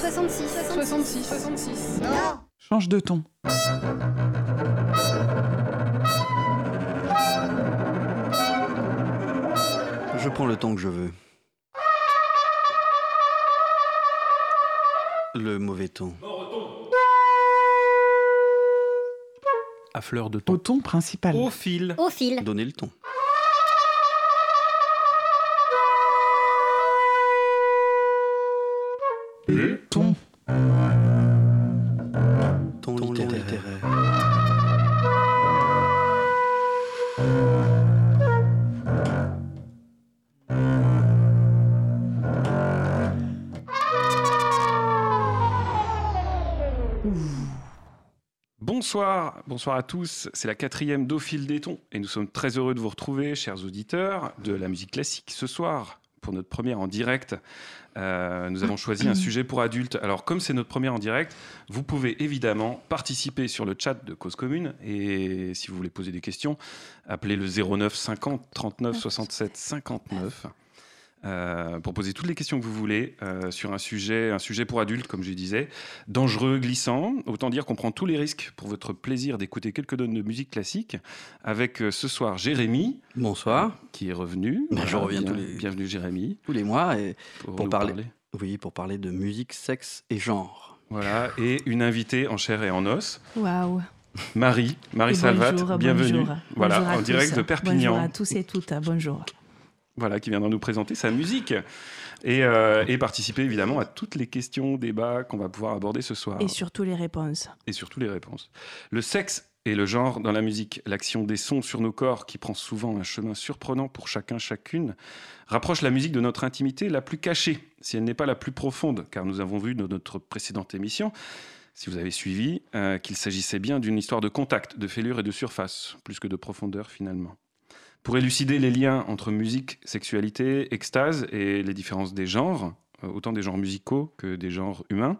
66, 66, 66. Non Change de ton. Je prends le ton que je veux. Le mauvais ton. À fleur de Au ton. ton principal. Au fil. Au fil. Donnez le ton. Bonsoir, à tous. C'est la quatrième fil des tons et nous sommes très heureux de vous retrouver, chers auditeurs de la musique classique, ce soir pour notre première en direct. Euh, nous avons choisi un sujet pour adultes. Alors, comme c'est notre première en direct, vous pouvez évidemment participer sur le chat de Cause Commune et si vous voulez poser des questions, appelez le 09 50 39 67 59. Euh, pour poser toutes les questions que vous voulez euh, sur un sujet, un sujet pour adultes, comme je disais, dangereux, glissant. Autant dire qu'on prend tous les risques pour votre plaisir d'écouter quelques donnes de musique classique. Avec euh, ce soir Jérémy, Bonsoir. qui est revenu. Ben, je reviens tous les- Bienvenue Jérémy. Tous les mois, et Pour, parler. oui, pour parler de musique, sexe et genre. Voilà, et une invitée en chair et en os, Waouh. Marie, Marie Et Salvat, bonjour, bienvenue. bonjour. Voilà, Bonjour à en direct tous. de Perpignan. Bonjour à tous et toutes, bonjour. Voilà, qui viendra nous présenter sa musique et, euh, et participer évidemment à toutes les questions, débats qu'on va pouvoir aborder ce soir Et surtout les réponses. et surtout les réponses. Le sexe et le genre dans la musique, l'action des sons sur nos corps qui prend souvent un chemin surprenant pour chacun chacune, rapproche la musique de notre intimité la plus cachée, si elle n'est pas la plus profonde, car nous avons vu dans notre précédente émission, si vous avez suivi, euh, qu'il s'agissait bien d'une histoire de contact, de fêlure et de surface, plus que de profondeur finalement. Pour élucider les liens entre musique, sexualité, extase et les différences des genres, euh, autant des genres musicaux que des genres humains,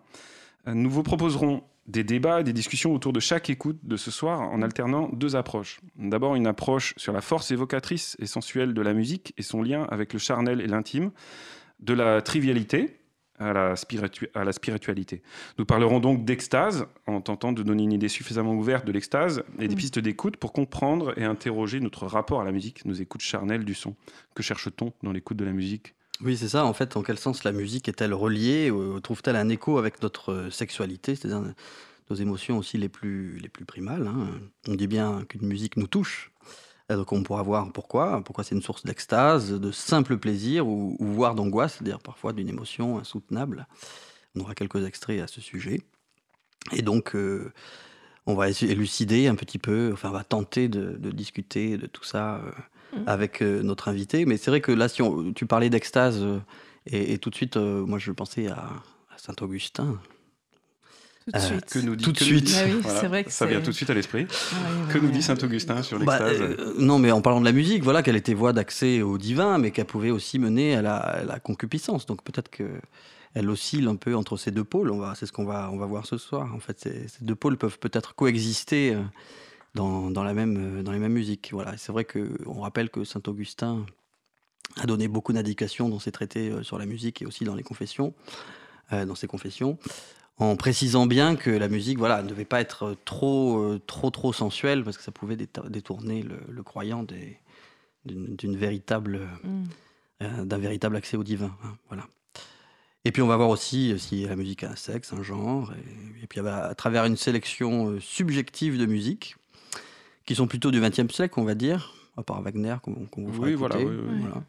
euh, nous vous proposerons des débats et des discussions autour de chaque écoute de ce soir en alternant deux approches. D'abord une approche sur la force évocatrice et sensuelle de la musique et son lien avec le charnel et l'intime, de la trivialité à la, spiritu- à la spiritualité. Nous parlerons donc d'extase en tentant de donner une idée suffisamment ouverte de l'extase et des Mm. pistes d'écoute pour comprendre et interroger notre rapport à la musique, nos écoutes charnelles du son. Que cherche-t-on dans l'écoute de la musique? Oui, c'est ça. En fait, en quel sens la musique est-elle reliée ou trouve-t-elle un écho avec notre euh, sexualité, c'est-à-dire euh, nos émotions aussi les plus, les plus primales hein. On dit bien qu'une musique nous touche. Euh, Donc on pourra voir pourquoi? Pourquoi c'est une source d'extase, de simple plaisir ou, ou voire d'angoisse, c'est-à-dire parfois d'une émotion insoutenable? On aura quelques extraits à ce sujet. Et donc, euh, on va essayer élucider un petit peu, enfin, on va tenter de, de discuter de tout ça euh, Mhm. avec euh, notre invité. Mais c'est vrai que là, si on- tu parlais d'extase, et, et tout de suite, moi, je pensais à, à Saint-Augustin. Tout de Euh, suite. Que nous dit, Tout de suite. dit- Bah oui, Voilà, c'est vrai que ça vient tout de suite à l'esprit. Ah oui, Que nous dit oui. Saint-Augustin sur Bah, l'extase euh, non, mais en parlant de la musique, voilà qu'elle était voie d'accès au divin, mais qu'elle pouvait aussi mener à la, à la concupiscence. Donc peut-être que elle oscille un peu entre ces deux pôles. On va, c'est ce qu'on va, on va voir ce soir. En fait, ces, ces deux pôles peuvent peut-être coexister euh, dans, dans la même, dans les mêmes musiques. Voilà. C'est vrai que on rappelle que saint Augustin a donné beaucoup d'indications dans ses traités sur la musique et aussi dans les confessions, euh, dans ses confessions, en précisant bien que la musique, voilà, ne devait pas être trop, euh, trop, trop sensuelle parce que ça pouvait détourner le, le croyant des- d'une véritable, Mm. euh, d'un véritable accès au divin. hein, voilà. Et puis on va voir aussi euh, si la musique a un sexe, un genre, et, et puis à travers une sélection euh, subjective de musique, qui sont plutôt du XXe siècle, on va dire, à part Wagner qu'on vous fera Oui, écouter. voilà, oui, oui, oui. Voilà.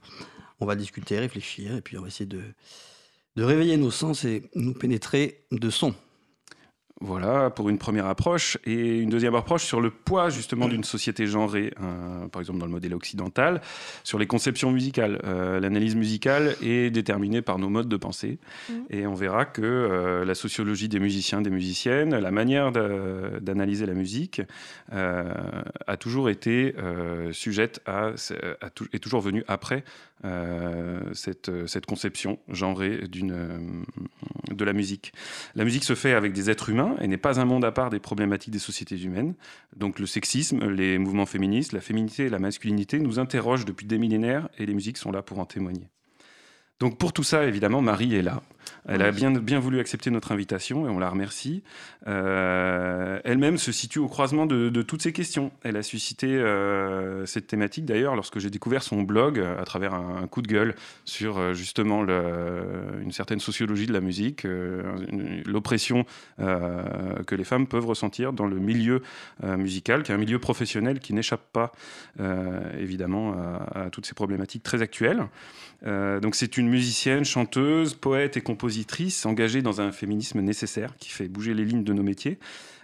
On va discuter, réfléchir, et puis on va essayer de, de réveiller nos sens et nous pénétrer de son. Voilà, pour une première approche. Et une deuxième approche sur le poids justement d'une société genrée, euh, par exemple dans le modèle occidental, sur les conceptions musicales. Euh, L'analyse musicale est déterminée par nos modes de pensée. Mhm. Et on verra que euh, la sociologie des musiciens, des musiciennes, la manière d'analyser la musique euh, a toujours été sujette à, est toujours venue après cette, cette conception genrée de la musique. La musique se fait avec des êtres humains et n'est pas un monde à part des problématiques des sociétés humaines. Donc le sexisme, les mouvements féministes, la féminité et la masculinité nous interrogent depuis des millénaires et les musiques sont là pour en témoigner. Donc pour tout ça, évidemment, Marie est là. Elle a bien, bien voulu accepter notre invitation et on la remercie. Euh, Elle-même se situe au croisement de, toutes ces questions. Elle a suscité euh, cette thématique d'ailleurs lorsque j'ai découvert son blog à travers un, coup de gueule sur euh, justement une certaine sociologie de la musique, euh, l'oppression euh, que les femmes peuvent ressentir dans le milieu musical, qui est un milieu professionnel qui n'échappe pas évidemment à, toutes ces problématiques très actuelles. donc c'est une musicienne, chanteuse, poète et engagée dans un féminisme nécessaire qui fait bouger les lignes de nos métiers.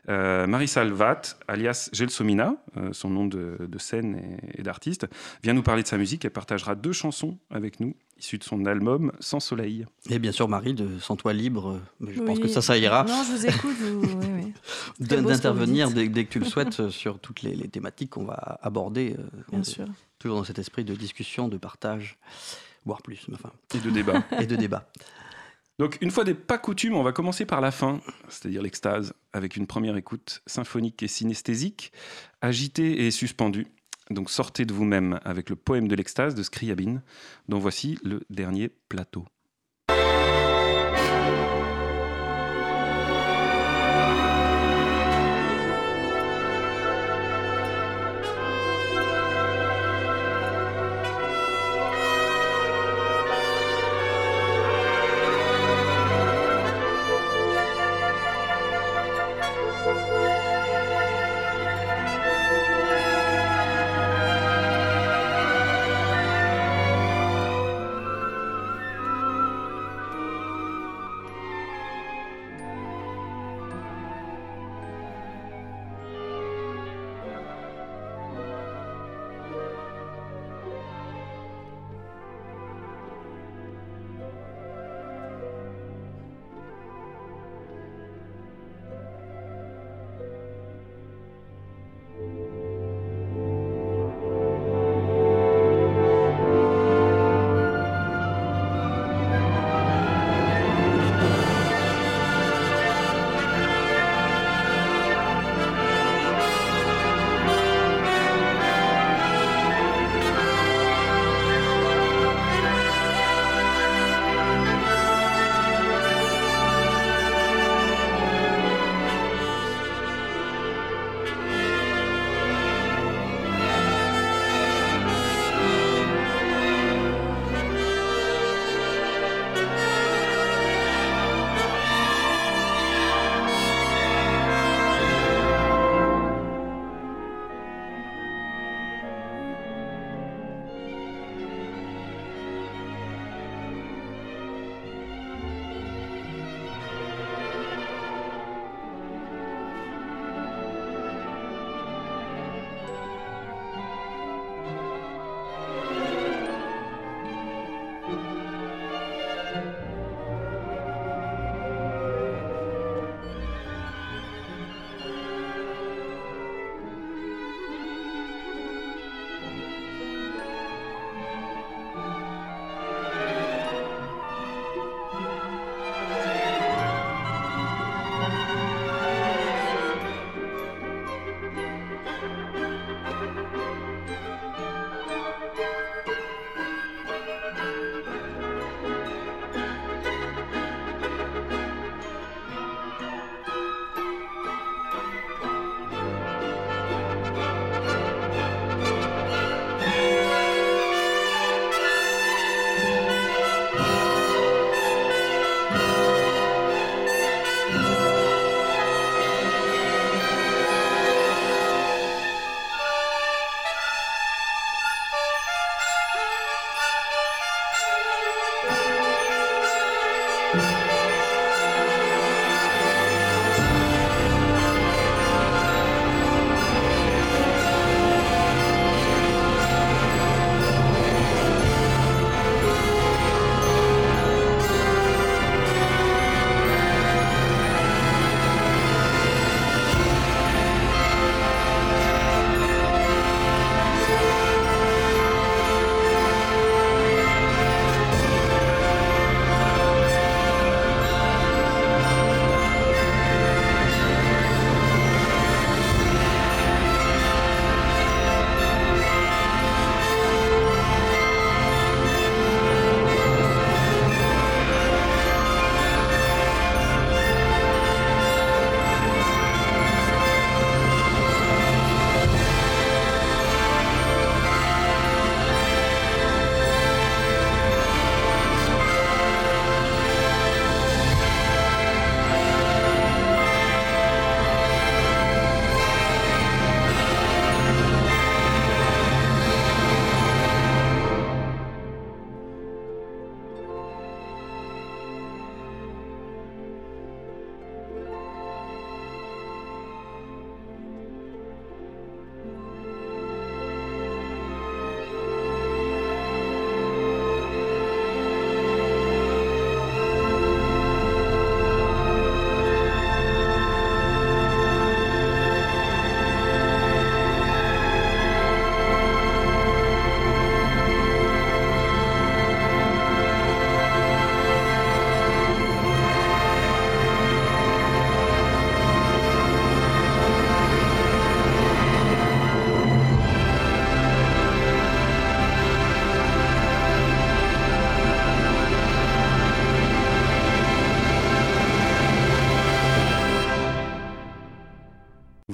Euh, Marissa Alvat, alias Gelsomina, euh, son nom de, de scène et, et d'artiste, vient nous parler de sa musique. Elle partagera deux chansons avec nous, issues de son album Sans Soleil. Et bien sûr, Marie, de Sans Toi Libre, mais je oui. pense que ça, ça ira. Non, je vous écoute. Vous... oui, oui. D'intervenir dès, dès, que tu le souhaites sur toutes les, les thématiques qu'on va aborder. Euh, bien sûr. Toujours dans cet esprit de discussion, de partage, voire plus. Enfin. Et de débat. et de débat. Donc, une fois des pas coutumes, on va commencer par la fin, c'est-à-dire l'extase, avec une première écoute symphonique et synesthésique, agitée et suspendue. Donc, sortez de vous-même avec le poème de l'extase de Scriabine, dont voici le dernier plateau.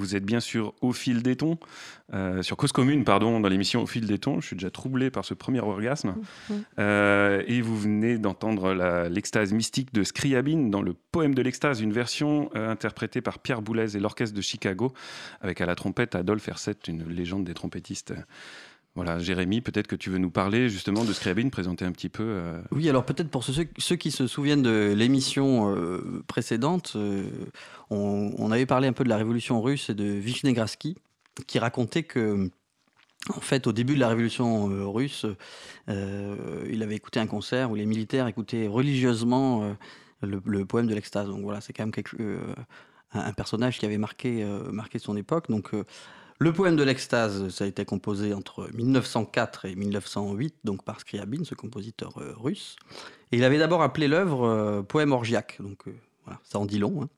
Vous êtes bien sûr au fil des tons, euh, sur Cause Commune, pardon, dans l'émission Au fil des tons. Je suis déjà troublé par ce premier orgasme. Euh, et vous venez d'entendre l'extase mystique de Scriabine dans le poème de l'extase, une version euh, interprétée par Pierre Boulez et l'orchestre de Chicago, avec à la trompette Adolphe Herset, une légende des trompettistes. Voilà, Jérémy, peut-être que tu veux nous parler justement de Scriabine, présenter un petit peu. euh, Oui, alors peut-être pour ceux, qui se souviennent de l'émission euh, précédente, euh, on, avait parlé un peu de la révolution russe et de Vishnegradsky, qui racontait que, en fait, au début de la révolution russe, il avait écouté un concert où les militaires écoutaient religieusement le, poème de l'extase. Donc voilà, c'est quand même un, personnage qui avait marqué, marqué son époque. Donc le poème de l'extase, ça a été composé entre 1904 et 1908, donc par Scriabine, ce compositeur euh, russe. Et il avait d'abord appelé l'œuvre euh, poème orgiaque. Donc euh, voilà, ça en dit long. hein.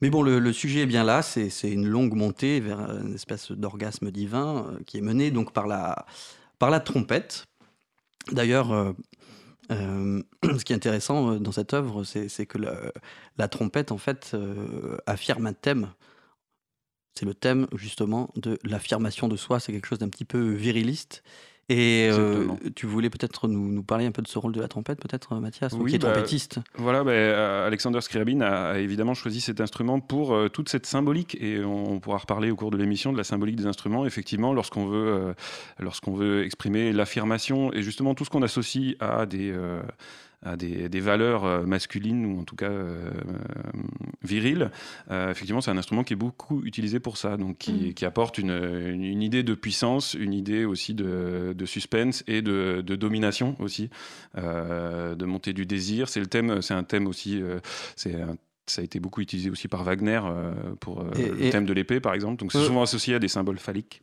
Mais bon, le, sujet est bien là. C'est une longue montée vers une espèce d'orgasme divin qui est menée donc par la, par la trompette. D'ailleurs, ce qui est intéressant dans cette œuvre, c'est que la, trompette, en fait, affirme un thème. C'est le thème, justement, de l'affirmation de soi. C'est quelque chose d'un petit peu viriliste. Et euh, tu voulais peut-être nous, nous parler un peu de ce rôle de la trompette, peut-être, Mathias, toi Oui, qui est bah, trompettiste. Voilà, ben, euh, Alexander Scriabine a, a évidemment choisi cet instrument pour euh, toute cette symbolique, et on pourra reparler au cours de l'émission de la symbolique des instruments. Effectivement, lorsqu'on veut, euh, lorsqu'on veut exprimer l'affirmation et justement tout ce qu'on associe à des, euh, à des, des valeurs euh, masculines ou en tout cas euh, viriles, euh, effectivement, c'est un instrument qui est beaucoup utilisé pour ça, donc qui, Mm. qui apporte une, une- une idée de puissance, une idée aussi de, de suspense et de, de domination aussi euh, de montée du désir. C'est le thème, c'est un thème aussi, c'est un- ça a été beaucoup utilisé aussi par Wagner pour Et- le et- thème de l'épée, par exemple. Donc c'est souvent associé à des symboles phalliques.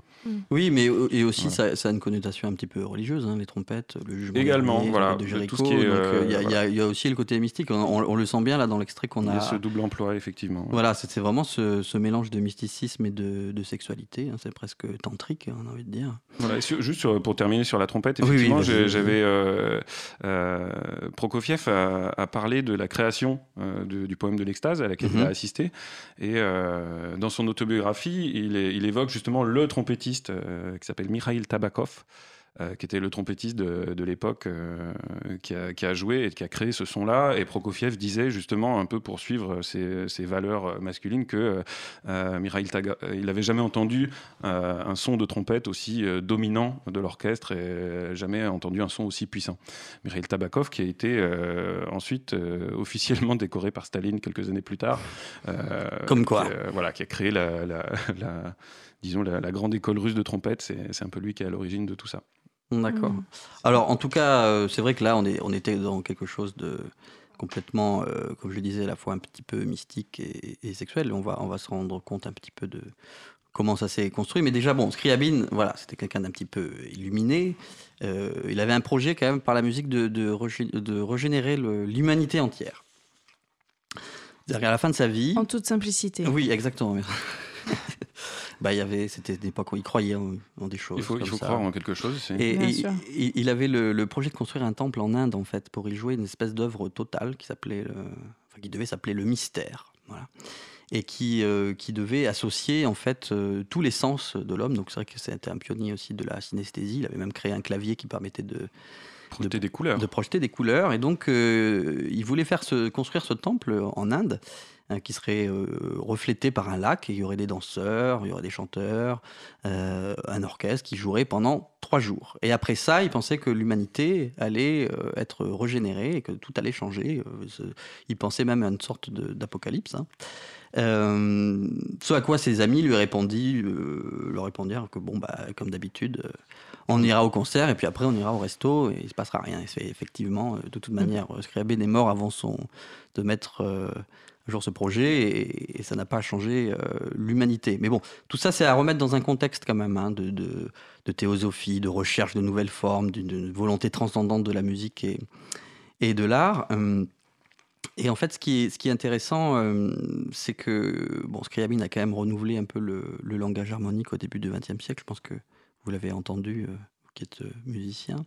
Oui, mais euh, et aussi Voilà. ça, ça a une connotation un petit peu religieuse, hein, les trompettes, le jugement Également, dernier, voilà, de Jéricho. tout ce qui est, donc, euh, il y, a- y a- y a aussi le côté mystique. On, on- on le sent bien là dans l'extrait qu'on Il y a. a ce double emploi, effectivement. Voilà, c'est vraiment ce, ce mélange de mysticisme et de, de sexualité. hein, c'est presque tantrique, on a envie de dire. Voilà, et sur- juste sur- pour terminer sur la trompette, Oui, oui, effectivement, j'ai- vas-y. j'avais euh, euh, Prokofiev a, a parlé de la création euh, de- du poème de l'extase à laquelle il Mhm. a assisté, et euh, dans son autobiographie, il, est- il évoque justement le trompettiste euh, qui s'appelle Mikhail Tabakov. euh, qui était le trompettiste de, de l'époque euh, qui, a, qui a joué et qui a créé ce son-là. Et Prokofiev disait justement, un peu pour suivre ses, ses valeurs masculines, que euh, Mikhail Taga- il n'avait jamais entendu un son de trompette aussi dominant de l'orchestre et jamais entendu un son aussi puissant. Mikhail Tabakov, qui a été ensuite officiellement décoré par Staline quelques années plus tard. Comme quoi. qui, voilà, qui a créé la, la- la- disons, la, la grande école russe de trompette. C'est un peu lui qui est à l'origine de tout ça. D'accord. Mm. Alors, en tout cas, euh, c'est vrai que là, on, est, on était dans quelque chose de complètement, euh, comme je le disais, à la fois un petit peu mystique et, et sexuel. On va, on va se rendre compte un petit peu de comment ça s'est construit. Mais déjà, bon, Scriabine, voilà, c'était quelqu'un d'un petit peu illuminé. Euh, il avait un projet quand même par la musique de, de, régé- de régénérer l'humanité entière. C'est-à-dire qu'à la fin de sa vie, En toute simplicité. oui, exactement. bah, il y avait, c'était une époque où il croyait en, en des choses. Il faut, il comme faut ça. croire en quelque chose. c'est- Et, et il, il avait le, le projet de construire un temple en Inde, en fait, pour y jouer une espèce d'œuvre totale qui s'appelait, le- enfin, qui devait s'appeler le mystère, voilà, et qui, euh, qui devait associer en fait euh, tous les sens de l'homme. Donc c'est vrai que c'était un pionnier aussi de la synesthésie. Il avait même créé un clavier qui permettait de, projeter des couleurs. de projeter des couleurs. Et donc, euh, il voulait faire ce, construire ce temple en Inde, qui serait euh, reflété par un lac. Et il y aurait des danseurs, il y aurait des chanteurs, euh, un orchestre qui jouerait pendant trois jours. Et après ça, il pensait que l'humanité allait euh, être régénérée et que tout allait changer. Il pensait même à une sorte d'apocalypse. hein. Euh, ce à quoi ses amis lui répondit, euh, leur répondirent que bon bah comme d'habitude, euh, on ira au concert et puis après on ira au resto et il se passera rien. Et c'est effectivement, de toute manière, euh, Scriabine est mort avant son de mettre jour ce projet et, ça n'a pas changé euh, l'humanité. Mais bon, tout ça c'est à remettre dans un contexte quand même hein, de, de, théosophie, de recherche de nouvelles formes, d'une volonté transcendante de la musique et, et de l'art. Hum, et en fait, ce qui est, ce qui est intéressant, euh, c'est que bon, a quand même renouvelé un peu le, le langage harmonique au début du XXe siècle. Je pense que vous l'avez entendu, euh, qui êtes euh, musicien.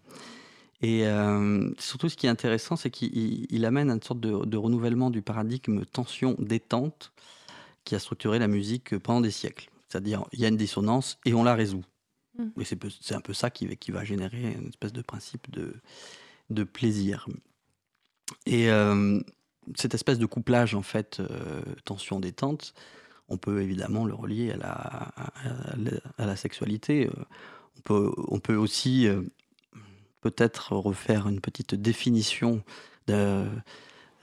Et euh, surtout, ce qui est intéressant, c'est qu'il il- il amène une sorte de, de renouvellement du paradigme tension-détente qui a structuré la musique pendant des siècles. c'est-à-dire il y a une dissonance et on la résout. Mm. Et c'est un peu ça qui, va- qui va générer une espèce de principe de, de plaisir. Et euh, cette espèce de couplage, en fait, euh, tension-détente, on peut évidemment le relier à la, à la, à la sexualité. On peut, on peut aussi peut-être refaire une petite définition de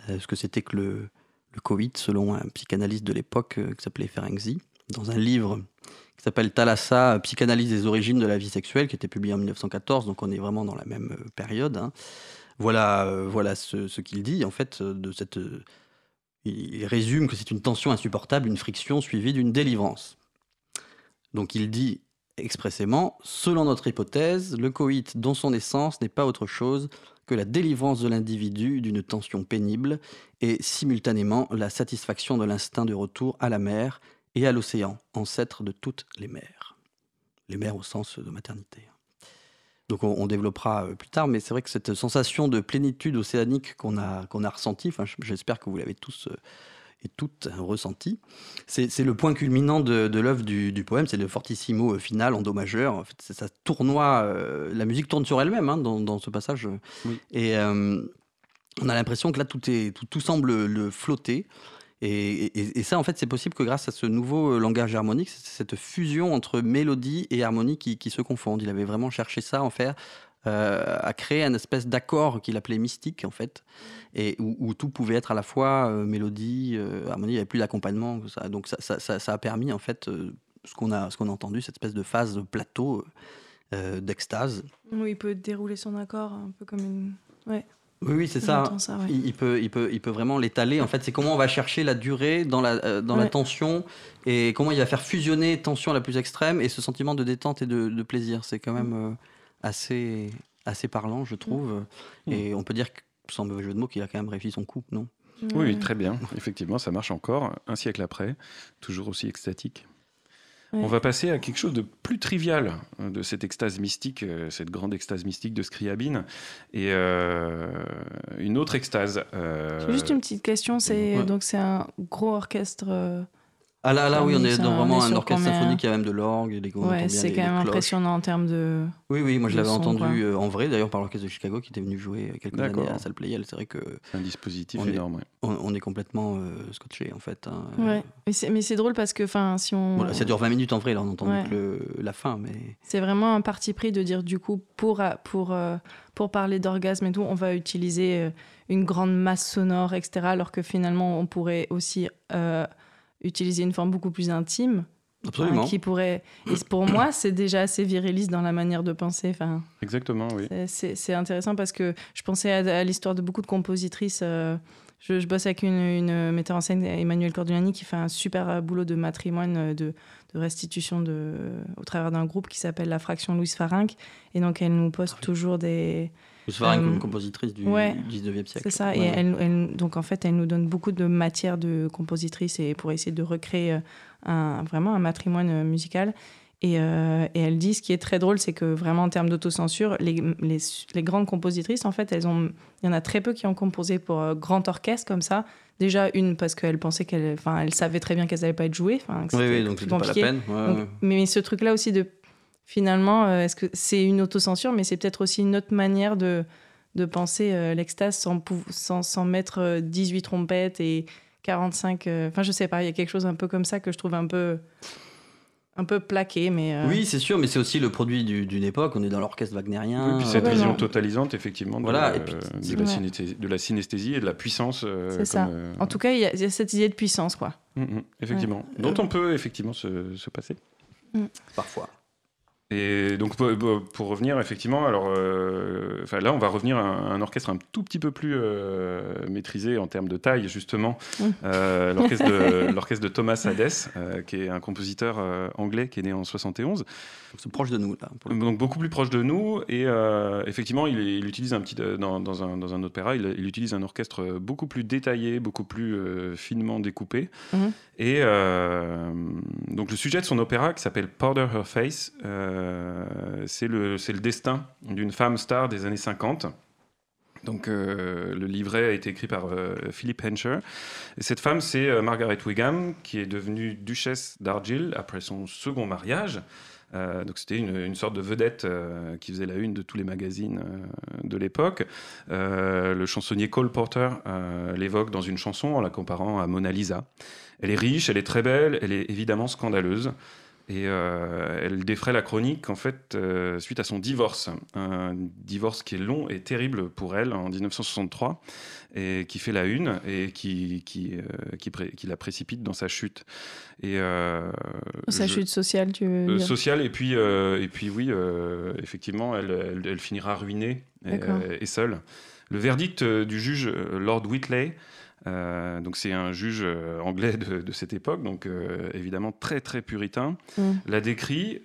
euh, ce que c'était que le, le Covid, selon un psychanalyste de l'époque euh, qui s'appelait Ferenczi, dans un livre qui s'appelle Thalassa, Psychanalyse des origines de la vie sexuelle, qui était publié en 1914, donc on est vraiment dans la même euh, période. hein. Voilà, euh, voilà ce, qu'il dit, en fait, euh, de cette... euh, il résume que c'est une tension insupportable, une friction suivie d'une délivrance. Donc il dit expressément, selon notre hypothèse, le coït, dans son essence, n'est pas autre chose que la délivrance de l'individu d'une tension pénible et simultanément la satisfaction de l'instinct de retour à la mer et à l'océan, ancêtre de toutes les mers. Les mers au sens de maternité. Donc on, développera euh, plus tard, mais c'est vrai que cette sensation de plénitude océanique qu'on a, a ressentie, j'espère que vous l'avez tous euh, et toutes ressenti, c'est le point culminant de, de l'œuvre du, du poème, c'est le fortissimo euh, final en do majeur. En fait, c'est- ça tournoie, euh, la musique tourne sur elle-même hein, dans, dans ce passage. Oui. Et euh, on a l'impression que là, tout, est, tout, tout semble le flotter. Et, et- et ça, en fait, c'est possible que grâce à ce nouveau langage harmonique, cette fusion entre mélodie et harmonie qui, qui se confondent. Il avait vraiment cherché ça, en faire, euh, à créer un espèce d'accord qu'il appelait mystique, en fait, et où, où tout pouvait être à la fois euh, mélodie, euh, harmonie, il n'y avait plus d'accompagnement. ça. Donc ça, ça- ça- ça a permis, en fait, euh, ce qu'on a, ce qu'on a entendu, cette espèce de phase de plateau euh, d'extase. Il peut dérouler son accord un peu comme une. Ouais, Oui, oui, c'est ça. j'entends ça, ouais. Il, il peut, il, peut, il peut vraiment l'étaler. En fait, c'est comment on va chercher la durée dans la, euh, dans la tension et comment il va faire fusionner tension la plus extrême et ce sentiment de détente et de, de plaisir. C'est quand même euh, assez, assez parlant, je trouve. Et on peut dire, sans mauvais jeu de mots, qu'il a quand même réussi son coup, non? Oui, très bien. Effectivement, ça marche encore, un siècle après, toujours aussi extatique. Ouais. On va passer à quelque chose de plus trivial de cette extase mystique, euh, cette grande extase mystique de Scriabine, et euh, une autre extase. euh, Juste une petite question, c'est Ouais. donc c'est un gros orchestre. Ah là, là, oui, on est dans vraiment est un orchestre combien symphonique, il y a même de l'orgue, entend Ouais, c'est les- quand les même impressionnant en termes de. Oui, oui, moi je l'avais entendu quoi. euh, en vrai, d'ailleurs par l'orchestre de Chicago qui était venu jouer euh, quelques années à la salle Playel. C'est vrai que un dispositif On est- énorme. ouais. on, on est complètement euh, scotché en fait. hein. Ouais. Mais c'est mais c'est drôle parce que enfin si on. Voilà, ça dure 20 minutes en vrai, là on entend Ouais. que le- la fin, mais C'est vraiment un parti pris de dire du coup pour pour pour parler d'orgasme et tout, on va utiliser une grande masse sonore, etc. Alors que finalement, on pourrait aussi euh, utiliser une forme beaucoup plus intime, absolument. hein, qui pourrait. Et pour moi, c'est déjà assez viriliste dans la manière de penser. Enfin, Exactement, oui. c'est- intéressant parce que je pensais à, à l'histoire de beaucoup de compositrices. euh, je, je bosse avec une, une metteur en scène, Emmanuel Cordiani, qui fait un super euh, boulot de matrimoine, euh, de, de restitution de, au travers d'un groupe qui s'appelle la Fraction Louise Farinck. Et donc, elle nous poste toujours des. Suis une Euh, compositrice du ouais, 19e siècle. C'est ça. Et elle, elle- donc, en fait, elle nous donne beaucoup de matière de compositrice et pour essayer de recréer euh, un, vraiment un matrimoine euh, musical. Et, euh, et elle dit, ce qui est très drôle, c'est que vraiment en termes d'autocensure, les, les, les grandes compositrices, en fait, elles ont, il y en a très peu qui ont composé pour euh, grand orchestre comme ça. Déjà, une, parce qu'elle pensait qu'elle enfin, elle savait très bien qu'elles n'allaient pas être jouées. Enfin, Oui, oui, donc c'était pas la peine. ouais, Donc, ouais. mais ce truc-là aussi de finalement, euh, est-ce que c'est une autocensure, mais c'est peut-être aussi une autre manière de, de penser euh, l'extase sans, sans, sans mettre euh, 18 trompettes et 45. euh, Enfin, je sais pas, il y a quelque chose un peu comme ça que je trouve un peu, un peu plaqué, mais. euh, Oui, c'est sûr, mais c'est aussi le produit du- d'une époque. On est dans l'orchestre wagnérien. Oui, puis cette ouais, vision non. totalisante, effectivement, de, Voilà, euh, et puis- de, la synesthésie, de la synesthésie et de la puissance. euh, C'est ça. euh, En tout cas, il y, a- il y a cette idée de puissance, quoi. mm, mm, effectivement. Dont on peut effectivement se, se passer. Parfois. Et donc pour, revenir effectivement, alors euh, enfin, là on va revenir à un, un orchestre un tout petit peu plus euh, maîtrisé en termes de taille justement, Mm. Euh, l'orchestre de, Thomas Hades, qui est un compositeur anglais qui est né en 71, Donc, C'est proche de nous là. donc beaucoup plus proche de nous et euh, effectivement il, utilise un petit euh, dans, dans un, dans un opéra, il, il utilise un orchestre beaucoup plus détaillé, beaucoup plus euh, finement découpé Mhm. et euh, donc le sujet de son opéra qui s'appelle Powder Her Face, euh, c'est le, c'est le destin d'une femme star des années 50 Donc le livret a été écrit par Philip Hencher. Et cette femme, c'est Margaret Wigham, qui est devenue duchesse d'Argyll après son second mariage. Euh, donc c'était une, sorte de vedette euh, qui faisait la une de tous les magazines euh, de l'époque. le chansonnier Cole Porter l'évoque dans une chanson en la comparant à Mona Lisa. Elle est riche, elle est très belle, elle est évidemment scandaleuse. Et elle défrait la chronique en fait suite à son divorce, un divorce qui est long et terrible pour elle en 1963 et qui fait la une et qui, qui, euh, qui, qui, la précipite dans sa chute. Et, euh, sa chute sociale, tu veux euh, dire Sociale, et puis, et puis oui, effectivement, elle, elle, finira ruinée et, et, seule. Le verdict du juge Lord Whitley euh, donc c'est un juge euh, anglais de, cette époque, donc euh, évidemment très très puritain, mm. la décrit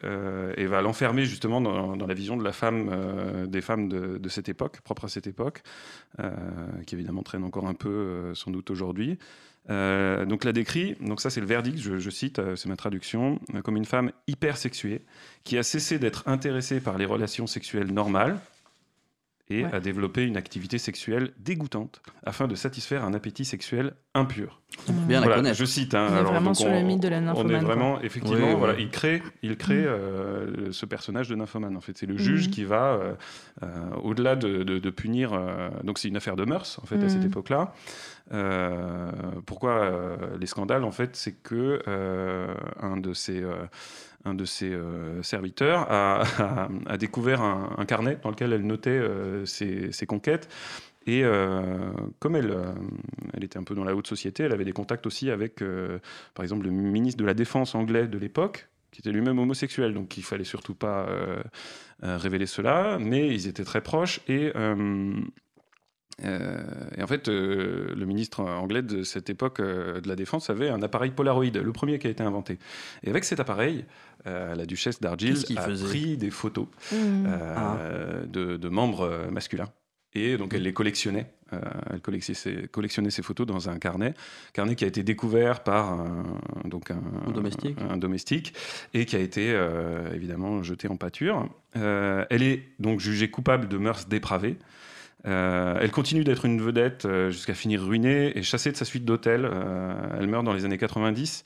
et va l'enfermer justement dans, la vision de la femme, des femmes de, cette époque, propre à cette époque, qui évidemment traîne encore un peu sans doute aujourd'hui. donc la décrit, donc ça c'est le verdict, je, je cite, c'est ma traduction, comme une femme hypersexuée qui a cessé d'être intéressée par les relations sexuelles normales et à développer une activité sexuelle dégoûtante afin de satisfaire un appétit sexuel impur. Bien la connaître. Je cite. Hein, on est vraiment sur le mythe de la nymphomane. On est vraiment, effectivement, voilà, il crée, il crée mm. euh, ce personnage de nymphomane. En fait, c'est le juge mm. qui va, euh, euh, au-delà de, de, punir. donc, c'est une affaire de mœurs, en fait, à cette mm. époque-là. pourquoi les scandales, en fait, c'est que un de ces un de ses euh, serviteurs, a, découvert un, carnet dans lequel elle notait euh, ses, conquêtes. Et euh, comme elle, était un peu dans la haute société, elle avait des contacts aussi avec, par exemple, le ministre de la Défense anglais de l'époque, qui était lui-même homosexuel, donc il fallait surtout pas révéler cela, mais ils étaient très proches et en fait, le ministre anglais de cette époque de la Défense avait un appareil Polaroid, le premier qui a été inventé. Et avec cet appareil, la duchesse d'Argyll a pris des photos mmh. ah. de, membres masculins. Et donc elle les collectionnait. elle collectionnait ses, photos dans un carnet, carnet qui a été découvert par un, donc un, domestique. un, domestique et qui a été évidemment jeté en pâture. elle est donc jugée coupable de mœurs dépravées. Euh, elle continue d'être une vedette euh, jusqu'à finir ruinée et chassée de sa suite d'hôtels. Euh, elle meurt dans les années 90,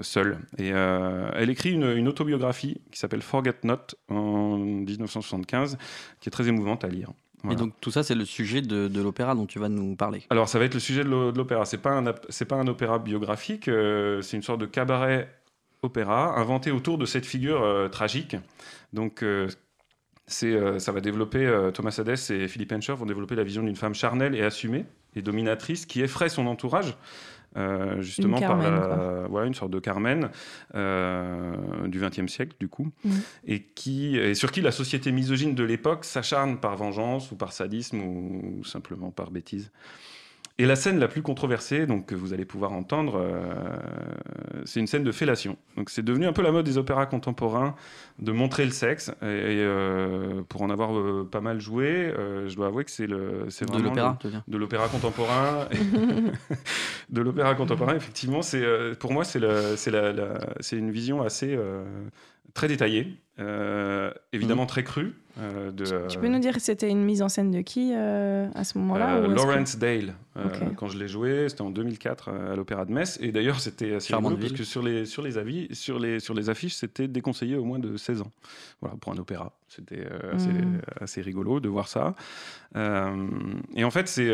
seule. Et elle écrit une, autobiographie qui s'appelle Forget Not en 1975, qui est très émouvante à lire. Et donc tout ça, c'est le sujet de, l'opéra dont tu vas nous parler. Alors ça va être le sujet de l'opéra. C'est pas un c'est pas un opéra biographique. c'est une sorte de cabaret opéra inventé autour de cette figure tragique. Donc euh, ça va développer, euh, Thomas Hadès et Philippe Hencher vont développer la vision d'une femme charnelle et assumée et dominatrice qui effraie son entourage. Euh, justement par une sorte de Carmen du XXe siècle du coup, mm. et qui et sur qui la société misogyne de l'époque s'acharne par vengeance ou par sadisme ou simplement par bêtise. Et la scène la plus controversée, donc que vous allez pouvoir entendre, euh, c'est une scène de fellation. Donc c'est devenu un peu la mode des opéras contemporains de montrer le sexe. Et, euh, pour en avoir euh, pas mal joué, je dois avouer que c'est le, c'est vraiment de l'opéra, de l'opéra contemporain. de l'opéra contemporain, effectivement, c'est pour moi c'est c'est la, c'est une vision assez très détaillée, évidemment mm. très crue. Euh, tu peux nous dire c'était une mise en scène de qui euh, à ce moment-là euh, Lawrence Dale. Quand je l'ai joué, c'était en 2004 à l'Opéra de Metz. Et d'ailleurs, c'était assez rigolo parce que sur les, sur les, avis, sur les, sur les affiches, c'était déconseillé au moins de 16 ans. Voilà, pour un opéra. C'était assez, hmm. assez, rigolo de voir ça. et en fait, c'est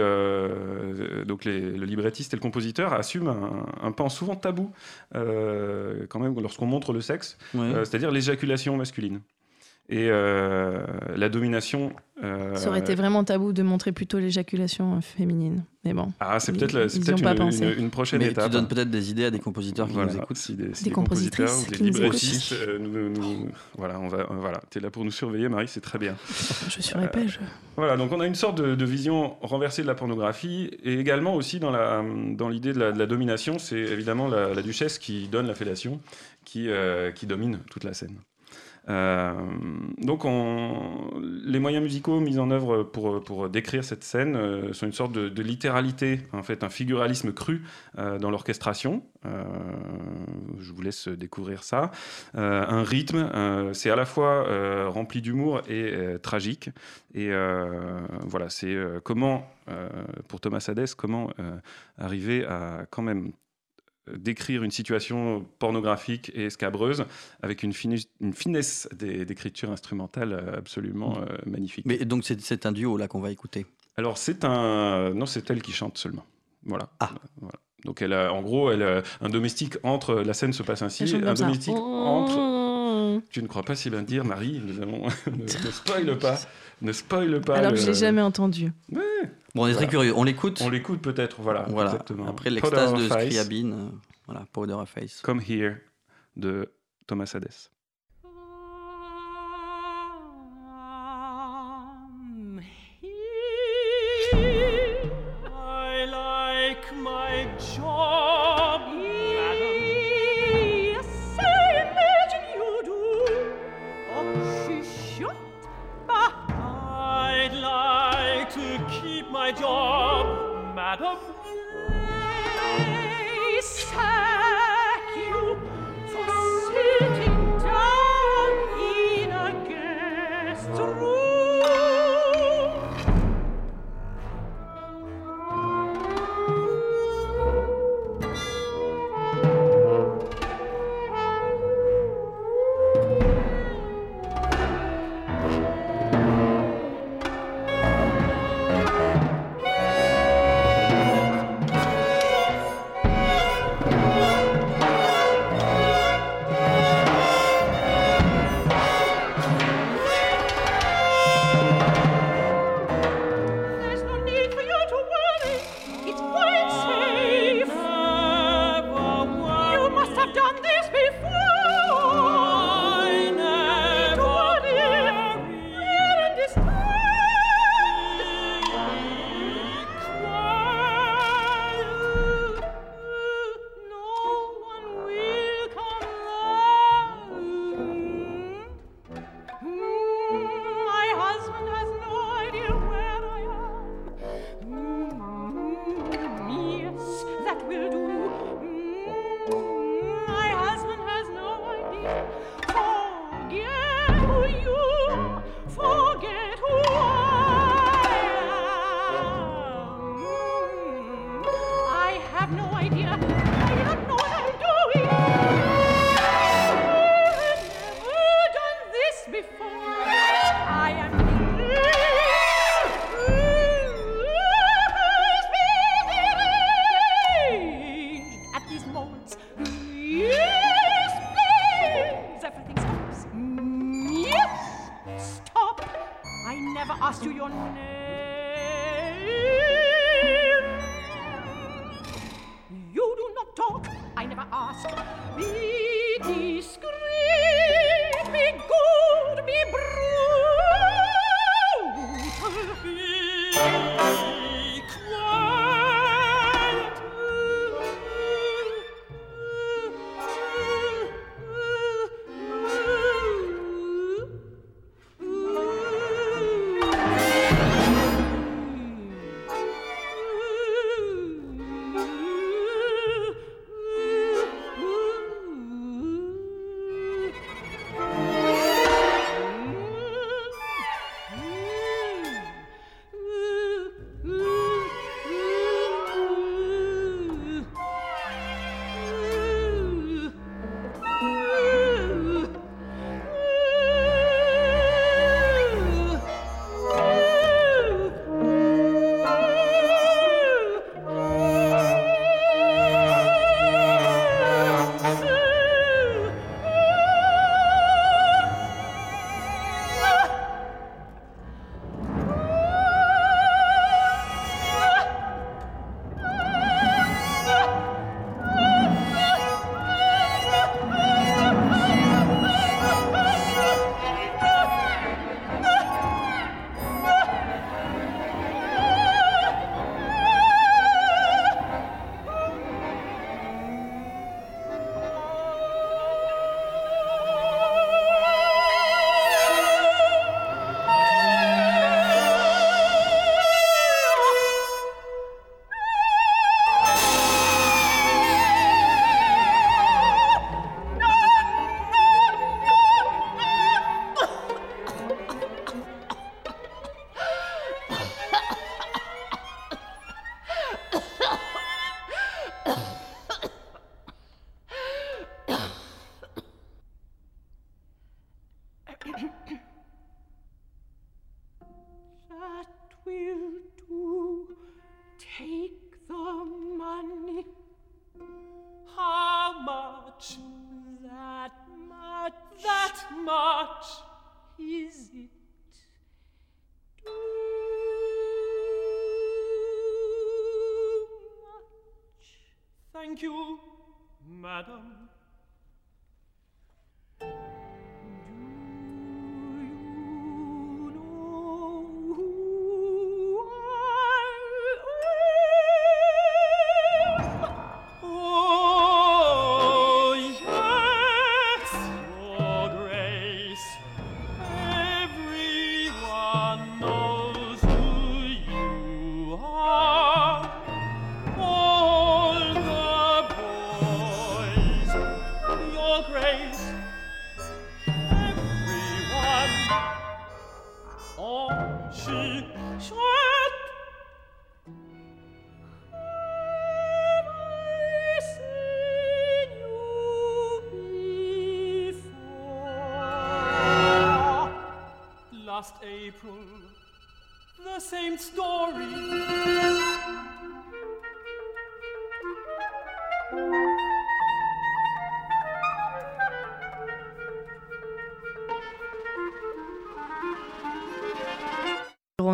donc le librettiste et le compositeur assument un, un pan souvent tabou quand même lorsqu'on montre le sexe, c'est-à-dire l'éjaculation masculine. Et euh, la domination. Euh, ça aurait été vraiment tabou de montrer plutôt l'éjaculation féminine. Mais bon. Ah, c'est peut-être une, une, prochaine Mais étape. Tu donnes peut-être des idées à des compositeurs qui nous écoutent. Si des, des, compositeurs des librettistes euh, nous, voilà, on va, voilà. Tu es là pour nous surveiller, Marie, c'est très bien. je suis euh, pêche. Voilà, donc on a une sorte de, vision renversée de la pornographie et également aussi dans l'idée dans de, la, de la domination, c'est évidemment la, la, duchesse qui donne la fellation, qui, qui domine toute la scène. Euh, donc, les moyens musicaux mis en œuvre pour, décrire cette scène euh, sont une sorte de, de, littéralité, en fait, un figuralisme cru euh, dans l'orchestration. je vous laisse découvrir ça. un rythme, c'est à la fois rempli d'humour et tragique. Et voilà, c'est comment, pour Thomas Hadès, comment arriver à quand même décrire une situation pornographique et scabreuse avec une, une finesse d'écriture instrumentale euh, absolument euh, magnifique. Mais donc c'est un duo là qu'on va écouter. Alors c'est un non c'est elle qui chante seulement. Voilà. Ah. Voilà. Donc elle a, en gros elle a un domestique entre la scène se passe ainsi un domestique entre tu ne crois pas si bien dire Marie nous allons ne, ne spoil pas ne spoil pas alors que je l'ai jamais entendu. Ouais. Bon, on est très curieux. On l'écoute On l'écoute peut-être, voilà. voilà. Exactement. Après l'extase de Scriabine, euh, voilà, Powder of Face. Come Here de Thomas Hades.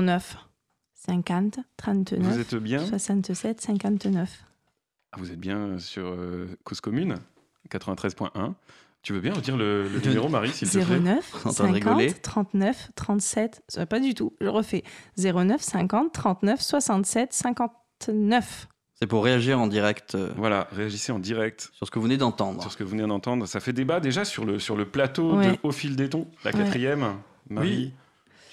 09 50 39 Vous êtes bien 67 59. Ah, Vous êtes bien sur euh, Cause Commune 93.1. Tu veux bien redire le, le numéro, Marie, s'il te plaît? 09 en train de rigoler. 50 39 37. euh, Pas du tout, je refais. 09 50 39 67 59. C'est pour réagir en direct euh, Voilà, réagissez en direct sur ce que vous venez d'entendre. sur ce que vous venez d'entendre. Ça fait débat déjà sur le, sur le plateau Ouais. de Au fil des tons, la Ouais. quatrième. Marie, Oui.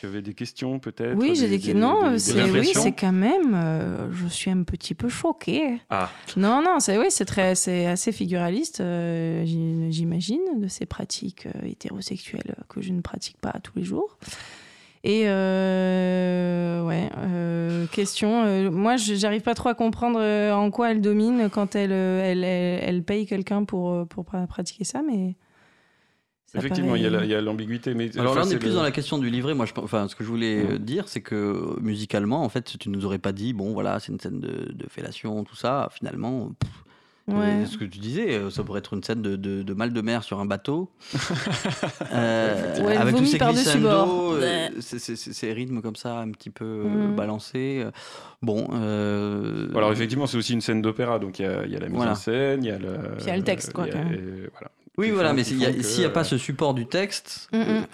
Tu avais des questions peut-être Oui, j'ai des, non, des c'est oui, c'est quand même. euh, je suis un petit peu choquée. Ah, Non, non, c'est oui, c'est très, c'est assez figuraliste, euh, j'im- j'imagine, de ces pratiques euh, hétérosexuelles que je ne pratique pas tous les jours. Et ouais, question. moi, j'arrive pas trop à comprendre en quoi elle domine quand elle, elle, elle, elle paye quelqu'un pour pour pra- pratiquer ça, mais effectivement, il y a paraît- la- il y a l'ambiguïté. Mais Alors enfin, là, on est plus le- dans la question du livret. Moi, je, enfin, ce que je voulais Mhm. euh, dire, c'est que euh, musicalement, en fait, tu nous aurais pas dit, bon, voilà, c'est une scène de, de fellation, tout ça. Finalement, pff, Ouais. euh, ce que tu disais, ça pourrait être une scène de, de- de mal de mer sur un bateau. Euh, avec tous ces glissando, euh, ces- ces- ces- ces rythmes comme ça, un petit peu Mhm. balancés. Bon. euh, Alors effectivement, c'est aussi une scène d'opéra, donc il y a, il y a la mise Voilà. en scène, il y a le, Puis il y a le texte, quoi, il y a- quand même. et voilà. Oui, voilà, mais s'il n'y a, que, pas euh, ce support du texte, Mm, mm.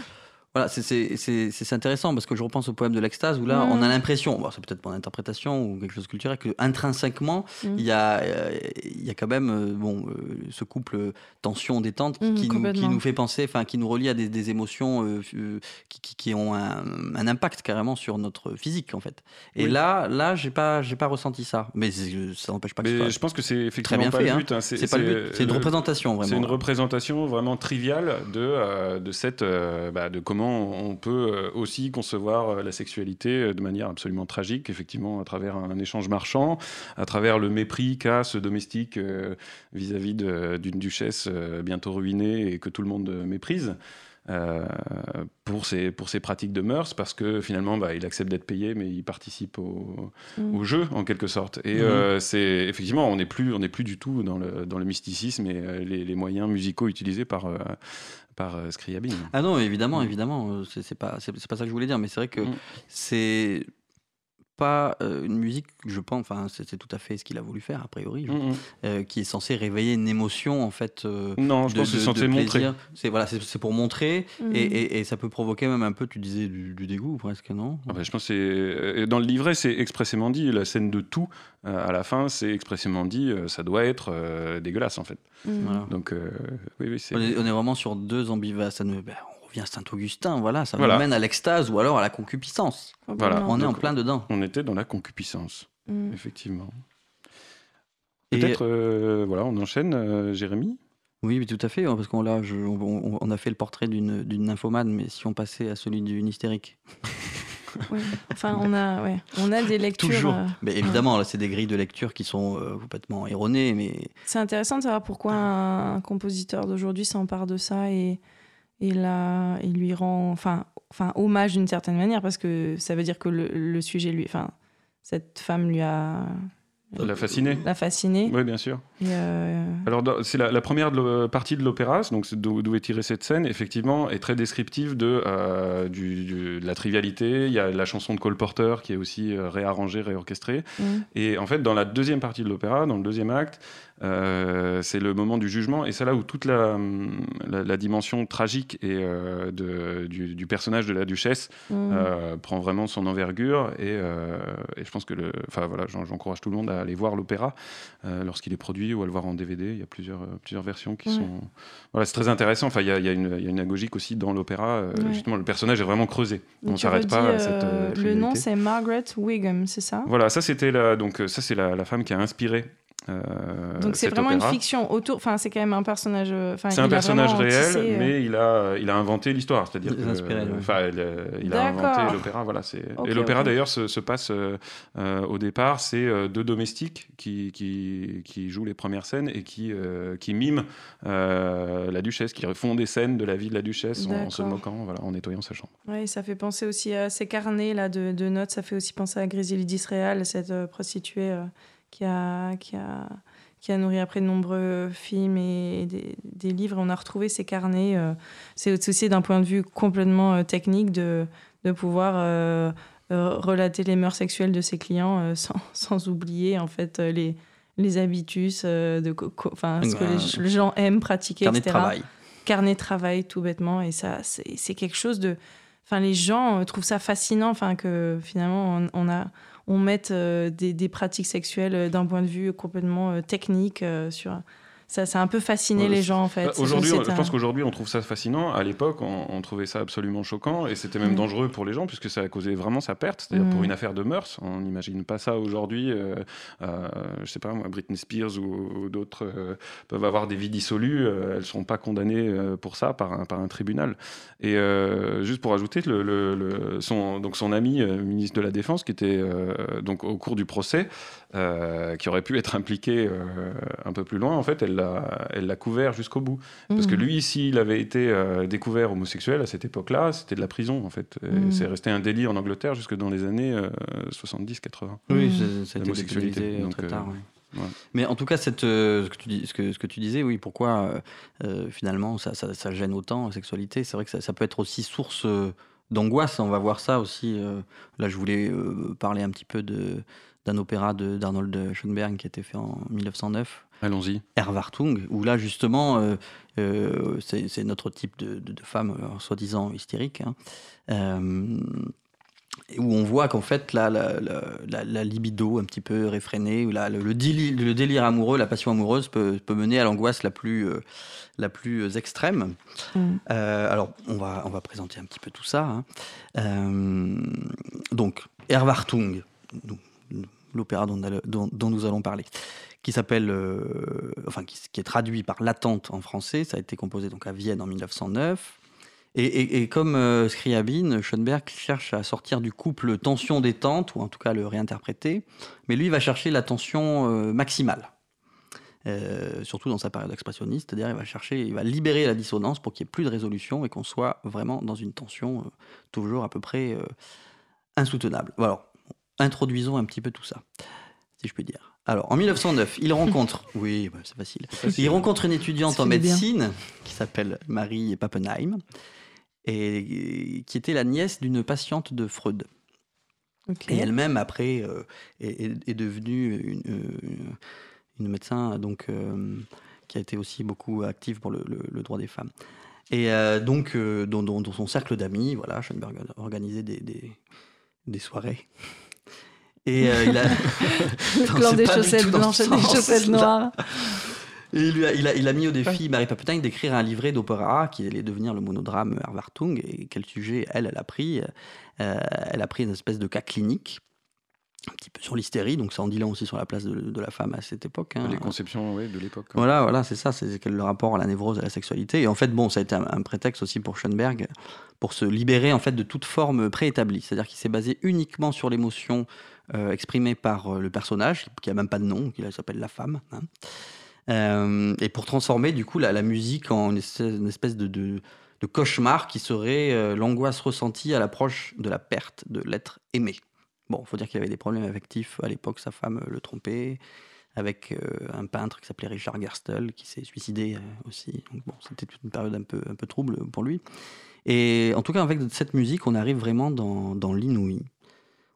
Voilà, c'est- c'est c'est- c'est intéressant parce que je repense au poème de l'extase où là, Mm. on a l'impression, bon, c'est peut-être mon interprétation ou quelque chose de culturel, que intrinsèquement, Mm. il y, a, euh, il y a quand même euh, bon, euh, ce couple tension-détente qui, Mm, qui nous, qui nous fait penser, enfin, qui nous relie à des, des émotions euh, euh, qui, qui- qui ont un, un impact carrément sur notre physique en fait. Et Oui. là, là, j'ai pas, j'ai pas ressenti ça, mais c'est- ça n'empêche pas que ce Mais soit je pense que c'est effectivement bien pas fait, le hein. but. hein. c'est pas le but, c'est une représentation C'est vraiment. une représentation vraiment triviale de, euh, de, cette, euh, bah, de comment on peut euh, aussi concevoir euh, la sexualité euh, de manière absolument tragique, effectivement, à travers un, échange marchand, à travers le mépris qu'a ce domestique vis-à-vis d'une duchesse bientôt ruinée et que tout le monde méprise. euh, pour, ses, pour ses pratiques de mœurs, parce que finalement, bah, il accepte d'être payé, mais il participe au, Mm. au jeu, en quelque sorte. Et euh, c'est effectivement, on n'est plus, on n'est plus du tout dans le, dans le mysticisme et euh, les, les moyens musicaux utilisés par, par euh, Scriabine. Ah non, évidemment, Mm. évidemment, euh, c'est pas, pas ça que je voulais dire, mais c'est vrai que Mm. c'est pas euh, une musique, je pense, enfin, c'est tout à fait ce qu'il a voulu faire, a priori, je- Mhm. euh, qui est censé réveiller une émotion, en fait. euh, Non, je de- pense que c'est censé montrer. C'est voilà, pour montrer, Mm. et, et- et ça peut provoquer même un peu, tu disais, du, du dégoût presque, non? Ah bah, je pense que dans le livret, c'est expressément dit. La scène de tout euh, à la fin, c'est expressément dit. euh, ça doit être euh, dégueulasse en fait. Mm. Voilà. Donc euh, oui, oui, c'est. on, est, on est vraiment sur deux. Ça nous- ben, on revient à Saint-Augustin, voilà, ça Voilà. nous mène à l'extase ou alors à la concupiscence. Voilà. On est en plein dedans. On était dans la concupiscence, Mm. effectivement. Peut-être, euh, voilà, on enchaîne, euh, Jérémy? Oui, mais tout à fait, hein, parce qu'on là, je- on, on a fait le portrait d'une d'une nymphomane, mais si on passait à celui d'une hystérique. Ouais. Enfin, on a, ouais, on a des lectures. Toujours. euh, Mais évidemment, là, c'est des grilles de lecture qui sont euh, complètement erronées, mais C'est intéressant de savoir pourquoi un, un compositeur d'aujourd'hui s'empare de ça et, Et là, il lui rend enfin, enfin, hommage d'une certaine manière, parce que ça veut dire que le, le sujet, lui, enfin, cette femme lui a. L'a fasciné. L'a fasciné. Oui, bien sûr. Et, euh, Alors, c'est la, la première de partie de l'opéra, donc d'où est tirée cette scène, effectivement, est très descriptive de, euh, du- du- de la trivialité. Il y a la chanson de Cole Porter qui est aussi euh, réarrangée, réorchestrée. mm. Et en fait, dans la deuxième partie de l'opéra, dans le deuxième acte, euh, c'est le moment du jugement, et c'est là où toute la, la, la dimension tragique et, euh, de, du, du personnage de la duchesse Mm. euh, prend vraiment son envergure. Et, et je pense que, le, voilà, j'en- j'encourage tout le monde à aller voir l'opéra lorsqu'il est produit ou à le voir en DVD. Il y a plusieurs, plusieurs versions qui Ouais. sont. Voilà, c'est très intéressant. Enfin, il y a, il y a une, il y a une agogique aussi dans l'opéra. Ouais. Justement, le personnage est vraiment creusé. On tu s'arrête pas à cette. le nom, c'est Margaret Wigham, c'est ça? Voilà, ça c'était la, donc ça c'est la, la femme qui a inspiré. Euh, Donc c'est vraiment une fiction autour. Enfin, c'est quand même un personnage. euh, C'est un a personnage réel, tissé, euh, mais il a, il a inventé l'histoire, c'est-à-dire Il que, a inspiré, ouais. enfin, il, il a D'accord. inventé l'opéra, voilà. C'est et l'opéra d'ailleurs se, se passe euh, au départ, c'est euh, deux domestiques qui, qui, qui jouent les premières scènes et qui, euh, qui miment euh, la duchesse, qui font des scènes de la vie de la duchesse en, en se moquant, voilà, en nettoyant sa chambre. Ouais, ça fait penser aussi à ces carnets là de, de notes. Ça fait aussi penser à Griselda d'Israël, cette euh, prostituée euh, qui a qui a qui a nourri après de nombreux films et des, des livres. On a retrouvé ces carnets. euh, c'est aussi d'un point de vue complètement euh, technique de de pouvoir euh, relater les mœurs sexuelles de ses clients sans, sans oublier en fait les les habitus de enfin ce que les, les gens aiment pratiquer Carnet de etc travail. carnet de travail tout bêtement et ça c'est quelque chose de enfin les gens trouvent ça fascinant enfin que finalement on, on a on mette euh, des, des pratiques sexuelles euh, d'un point de vue complètement euh, technique sur ça ça a un peu fasciné Ouais, les gens en fait Bah, Aujourd'hui, je pense qu'aujourd'hui, on trouve ça fascinant. À l'époque, on, on trouvait ça absolument choquant et c'était même Mm. dangereux pour les gens puisque ça a causé vraiment sa perte. C'est-à-dire pour Mm. une affaire de mœurs. On n'imagine pas ça aujourd'hui. Euh, euh, je sais pas, moi, Britney Spears ou, ou d'autres euh, peuvent avoir des vies dissolues. euh, elles sont pas condamnées euh, pour ça par un, par un tribunal. Et juste pour ajouter, le, le- le- son, donc son ami ministre de la Défense, qui était donc au cours du procès, euh, qui aurait pu être impliqué euh, un peu plus loin, en fait, elle l'a elle l'a couvert jusqu'au bout. Parce que Mhm. lui, s'il avait été euh, découvert homosexuel à cette époque-là, c'était de la prison, en fait. Et Mhm. C'est resté un délit en Angleterre jusque dans les années 70-80. Oui, c'est- été L'homosexualité, très euh, tard. ouais. ouais. Mais en tout cas, cette, euh, ce, que tu dis, ce, que, ce que tu disais, oui, pourquoi euh, finalement ça, ça, ça gêne autant la sexualité? C'est vrai que ça, ça peut être aussi source euh, d'angoisse. On va voir ça aussi. euh, là, je voulais euh, parler un petit peu de d'un opéra de- d'Arnold Schoenberg qui a été fait en 1909, Allons-y. Erwartung, où là justement, euh, euh, c'est notre type de, de, de femme, euh, soi-disant hystérique, hein, euh, et où on voit qu'en fait la, la, la, la- la libido un petit peu réfrénée, la- le, le délire, le délire amoureux, la passion amoureuse peut, peut mener à l'angoisse la plus, euh, la plus extrême. Mm. Euh, alors on va, on va présenter un petit peu tout ça. hein. Euh, donc Erwartung, nous- l'opéra dont, nous allons parler qui s'appelle, euh, enfin, qui, est traduit par L'attente en français. Ça a été composé donc à Vienne en 1909. Et, comme euh, Scriabine, Schoenberg cherche à sortir du couple tension-détente, ou en tout cas le réinterpréter, mais lui va chercher la tension euh, maximale. Euh, surtout dans sa période expressionniste, c'est-à-dire il va chercher, il va libérer la dissonance pour qu'il n'y ait plus de résolution et qu'on soit vraiment dans une tension toujours à peu près insoutenable. Alors, introduisons un petit peu tout ça, si je puis dire. Alors, en 1909, il rencontre, oui, bah, c'est facile, il rencontre une étudiante en bien. médecine qui s'appelle Marie Pappenheim et qui était la nièce d'une patiente de Freud. Et elle-même, après, euh, est, est- devenue une, euh, une médecin donc, euh, qui a été aussi beaucoup active pour le, le- le droit des femmes. Et euh, donc, dans, dans- dans son cercle d'amis, voilà, Schoenberg a organisé des, des, des soirées. Et euh, il a. Non, Clan des chaussettes blanches et des sens-là. chaussettes noires. Et il, a, il, a, il a mis au défi Marie Pappenheim d'écrire un livret d'opéra qui allait devenir le monodrame Erwartung. Et quel sujet elle, elle a pris Euh, Elle a pris une espèce de cas clinique, un petit peu sur l'hystérie, donc ça en dit là aussi sur la place de, de la femme à cette époque. hein. Les conceptions ouais, de l'époque. Voilà, voilà, c'est ça, c'est le rapport à la névrose et à la sexualité. Et en fait, bon, ça a été un, un prétexte aussi pour Schoenberg pour se libérer en fait de toute forme préétablie. C'est-à-dire qu'il s'est basé uniquement sur l'émotion euh, exprimée par euh, le personnage, qui a même pas de nom, qui s'appelle la femme. hein. Euh, et pour transformer du coup la, la musique en une espèce, une espèce de, de, de cauchemar qui serait euh, l'angoisse ressentie à l'approche de la perte de l'être aimé. Bon, il faut dire qu'il avait des problèmes affectifs à l'époque, sa femme euh, le trompait, avec euh, un peintre qui s'appelait Richard Gerstel, qui s'est suicidé euh, aussi. Donc bon, c'était une période un peu, un peu trouble pour lui. Et en tout cas, avec cette musique, on arrive vraiment dans, dans l'inouï.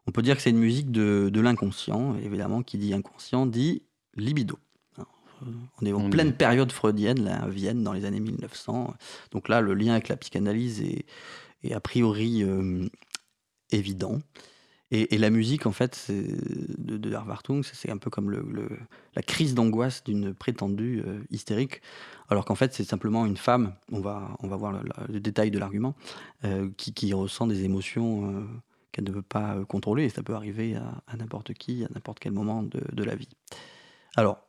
On peut dire que c'est une musique de, de l'inconscient. Évidemment, qui dit inconscient dit libido. On est en On pleine est- période freudienne, là, à Vienne, dans les années 1900. Donc là, le lien avec la psychanalyse est, est a priori euh, évident. Et, la musique, en fait, de, de Harvartung, c'est- un peu comme la crise d'angoisse d'une prétendue euh, hystérique, alors qu'en fait, c'est simplement une femme, on va, on va voir le, détail de l'argument, euh, qui, ressent des émotions euh, qu'elle ne peut pas contrôler, et ça peut arriver à, n'importe qui, à n'importe quel moment de la vie. Alors,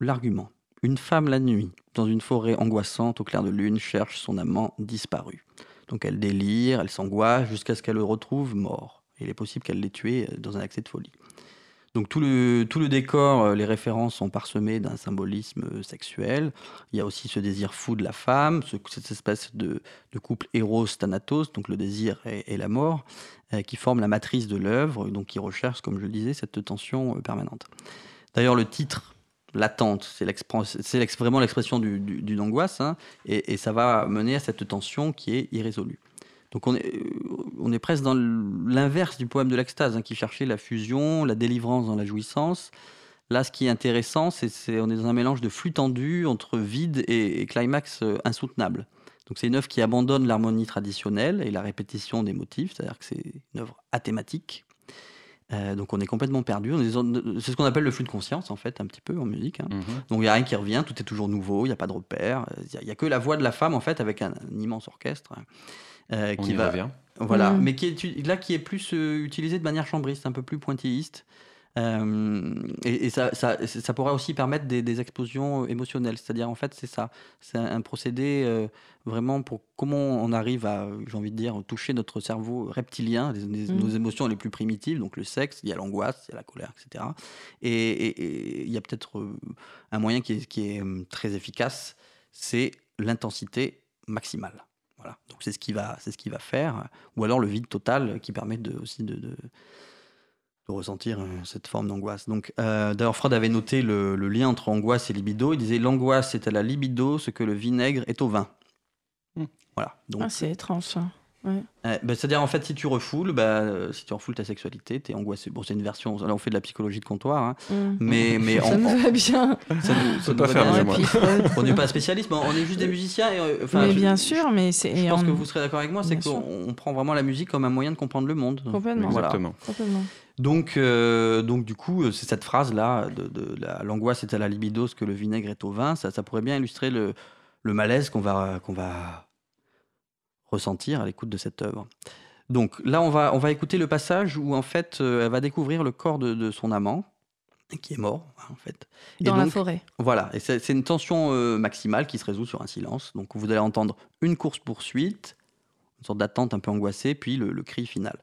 l'argument. Une femme la nuit, dans une forêt angoissante au clair de lune, cherche son amant disparu. Donc elle délire, elle s'angoisse jusqu'à ce qu'elle le retrouve mort. Il est possible qu'elle l'ait tué euh, dans un accès de folie. Donc tout le, tout le décor, euh, les références sont parsemées d'un symbolisme euh, sexuel. Il y a aussi ce désir fou de la femme, ce- cette espèce de, couple héros-thanatos, donc le désir et, la mort, qui forment la matrice de l'œuvre, donc qui recherche, comme je le disais, cette tension permanente. D'ailleurs, le titre, l'attente, c'est vraiment l'expression du- du- d'une angoisse, hein, et ça va mener à cette tension qui est irrésolue. Donc on est, euh, on est presque dans l'inverse du poème de l'extase, hein, qui cherchait la fusion, la délivrance dans la jouissance. Là, ce qui est intéressant, c'est on est dans un mélange de flux tendu entre vide et, et climax euh, insoutenable. Donc c'est une œuvre qui abandonne l'harmonie traditionnelle et la répétition des motifs, c'est-à-dire que c'est une œuvre athématique. Euh, donc on est complètement perdu. C'est ce qu'on appelle le flux de conscience, en fait, un petit peu en musique. hein. Mhm. Donc il n'y a rien qui revient, tout est toujours nouveau, il n'y a pas de repère. Il n'y a, que la voix de la femme, en fait, avec un, un immense orchestre. Euh, On qui y va, revient. voilà, Mm. mais qui est là qui est plus euh, utilisé de manière chambriste, un peu plus pointilliste. Euh, et et ça, ça, ça pourrait aussi permettre des, des explosions émotionnelles. C'est-à-dire, en fait, c'est ça. C'est un, un procédé euh, vraiment pour comment on arrive à, j'ai envie de dire, toucher notre cerveau reptilien, les- les- Mm. nos émotions les plus primitives, donc le sexe, il y a l'angoisse, il y a la colère, etc. Et et- et il y a peut-être un moyen qui est, qui est très efficace, c'est l'intensité maximale. Voilà. Donc c'est ce qui va, c'est ce qui va faire, ou alors le vide total qui permet de, aussi de, de, de ressentir euh, cette forme d'angoisse. Donc euh, d'ailleurs Freud avait noté le, le lien entre angoisse et libido. Il disait l'angoisse est à la libido ce que le vinaigre est au vin. Hmm. Voilà. Donc Ah, c'est étrange ça. Ouais. euh, ben, c'est-à-dire en fait si tu refoules, bah, euh, si tu refoules ta sexualité, t'es angoissé. Bon c'est une version. Là on fait de la psychologie de comptoir, hein. Mm. mais mais Ça en- me en- va bien. ça nous- ça nous pas va faire bien. moi. On n'est pas spécialiste, mais on est juste des musiciens. Et, euh, enfin, mais je- bien sûr, mais c'est. Je pense on- que vous serez d'accord avec moi, c'est qu'on on prend vraiment la musique comme un moyen de comprendre le monde. Complètement. Voilà. Exactement. Complètement. Donc, euh, donc du coup, c'est cette phrase-là, de, de la- l'angoisse est à la libido ce que le vinaigre est au vin, ça, ça pourrait bien illustrer le, le malaise qu'on va, qu'on va ressentir à l'écoute de cette œuvre. Donc là, on va, on va écouter le passage où en fait, euh, elle va découvrir le corps de, de son amant, qui est mort, en fait. Et Dans la donc, forêt. Voilà, et c'est c'est une tension euh, maximale qui se résout sur un silence. Donc vous allez entendre une course-poursuite, une sorte d'attente un peu angoissée, puis le, le cri final.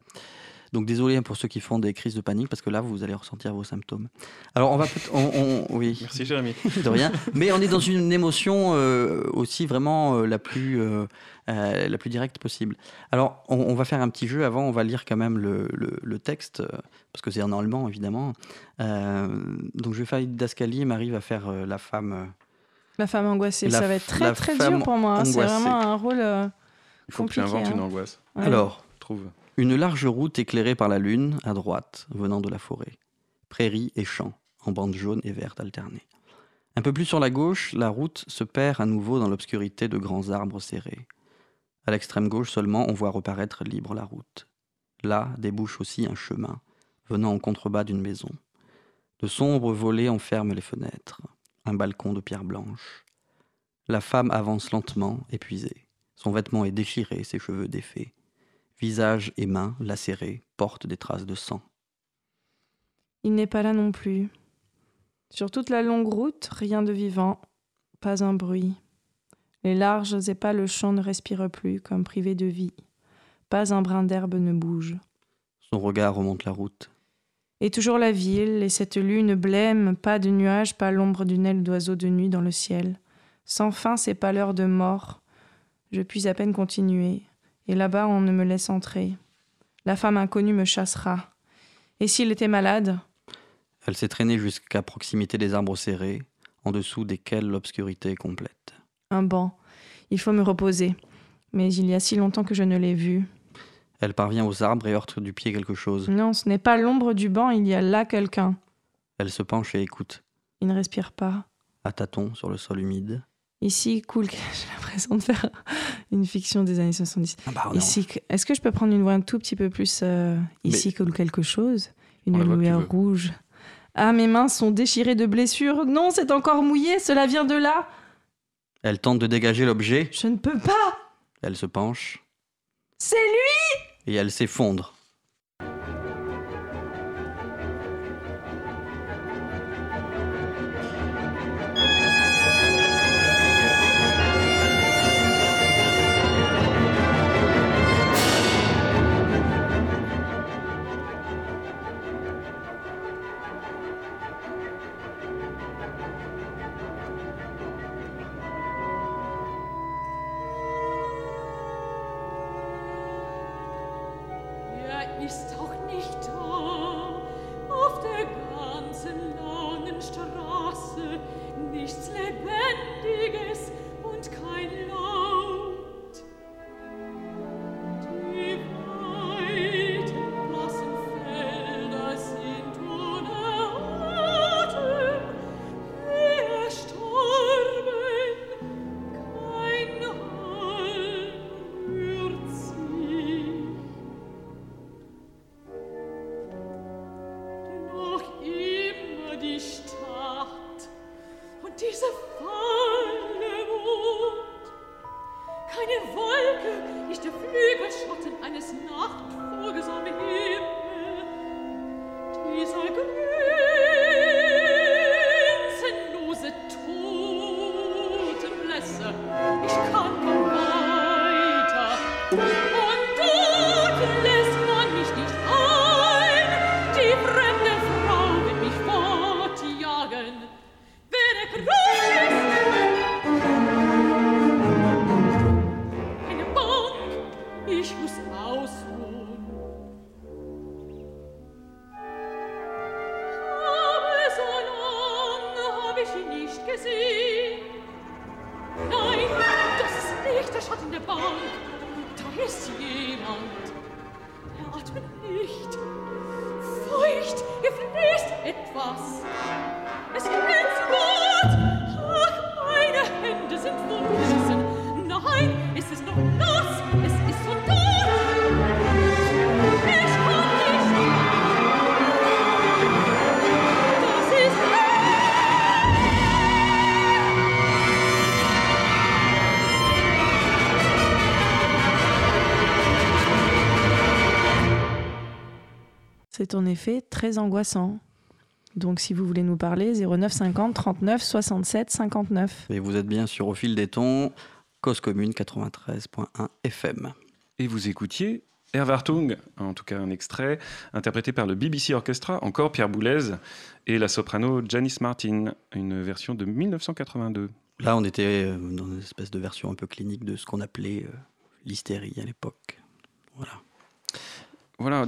Donc désolé hein, pour ceux qui font des crises de panique, parce que là, vous allez ressentir vos symptômes. Alors on va... peut- On, on- oui, Merci Jérémy. de rien. Mais on est dans une émotion euh, aussi vraiment euh, la, plus, euh, euh, la plus directe possible. Alors, on, on va faire un petit jeu avant, on va lire quand même le, le- le texte, parce que c'est en allemand, évidemment. Euh, donc, je vais faire Dascali Marie va faire euh, la femme. La femme angoissée, La ça va être très très dur pour moi. hein. C'est vraiment un rôle. euh, Il faut que tu Compliqué, inventes hein. une angoisse. ouais. Alors, Trouve. Une large route éclairée par la lune, à droite, venant de la forêt. Prairies et champs, en bandes jaunes et vertes alternées. Un peu plus sur la gauche, la route se perd à nouveau dans l'obscurité de grands arbres serrés. À l'extrême gauche seulement, on voit reparaître libre la route. Là débouche aussi un chemin, venant en contrebas d'une maison. De sombres volets enferment les fenêtres, un balcon de pierre blanche. La femme avance lentement, épuisée. Son vêtement est déchiré, ses cheveux défaits. Visage et mains lacérés portent des traces de sang. Il n'est pas là non plus. Sur toute la longue route, rien de vivant, pas un bruit. Les larges et pâles champs ne respirent plus, comme privés de vie. Pas un brin d'herbe ne bouge. Son regard remonte la route. Et toujours la ville, et cette lune blême, pas de nuages, pas l'ombre d'une aile d'oiseau de nuit dans le ciel. Sans fin ces pâleurs de mort, Je puis à peine continuer. Et là-bas, on ne me laisse entrer. La femme inconnue me chassera. Et s'il était malade? Elle s'est traînée jusqu'à proximité des arbres serrés, en dessous desquels l'obscurité est complète. Un banc. Il faut me reposer. Mais il y a si longtemps que je ne l'ai vu. Elle parvient aux arbres et heurte du pied quelque chose. Non, ce n'est pas l'ombre du banc, il y a là quelqu'un. Elle se penche et écoute, Il ne respire pas. à tâtons sur le sol humide. Ici coule. J'ai l'impression de faire une fiction des années 70. Ah bah. Ici, est-ce que je peux prendre une voix un tout petit peu plus euh, Ici coule quelque chose? Une veux. rouge. Ah, mes mains sont déchirées de blessures. Non, c'est encore mouillé. Cela vient de là. Elle tente de dégager l'objet, Je ne peux pas. elle se penche, C'est lui. et elle s'effondre. Ist doch nicht da. Auf der ganzen langen Straße nichts Lebendiges und kein Laut. En effet très angoissant. Donc, si vous voulez nous parler, 09 50 39 67 59. Et vous êtes bien sur Au fil des tons, Cause Commune 93.1 FM. Et vous écoutiez Erwartung, en tout cas un extrait, interprété par le BBC Orchestra, encore Pierre Boulez, et la soprano Janice Martin, une version de 1982. Là, on était euh, dans une espèce de version un peu clinique de ce qu'on appelait euh, l'hystérie à l'époque. Voilà. Voilà,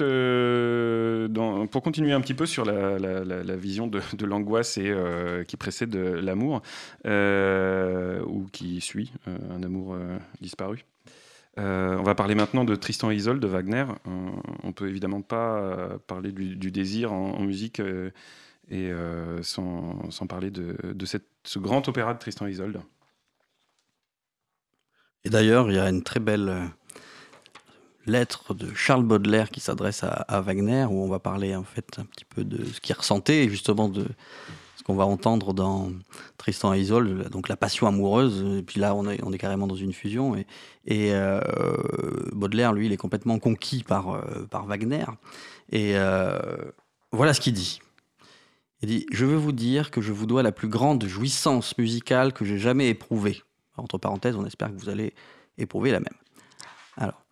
euh, dans- pour continuer un petit peu sur la, vision de, l'angoisse et euh, qui précède l'amour euh, ou qui suit un amour disparu. On va parler maintenant de Tristan et Isolde de Wagner. On, on peut évidemment pas parler du, désir en, musique et sans, parler de, ce grand opéra de Tristan et Isolde. Et d'ailleurs, il y a une très belle lettre de Charles Baudelaire qui s'adresse à, Wagner, où on va parler en fait un petit peu de ce qu'il ressentait, et justement de ce qu'on va entendre dans Tristan et Isolde, donc la passion amoureuse. Et puis là, on est, carrément dans une fusion. Et, et euh, Baudelaire, lui, il est complètement conquis par, euh, Wagner. Et euh, voilà ce qu'il dit. Il dit Je veux vous dire que je vous dois la plus grande jouissance musicale que j'ai jamais éprouvée. Entre parenthèses, on espère que vous allez éprouver la même. Alors,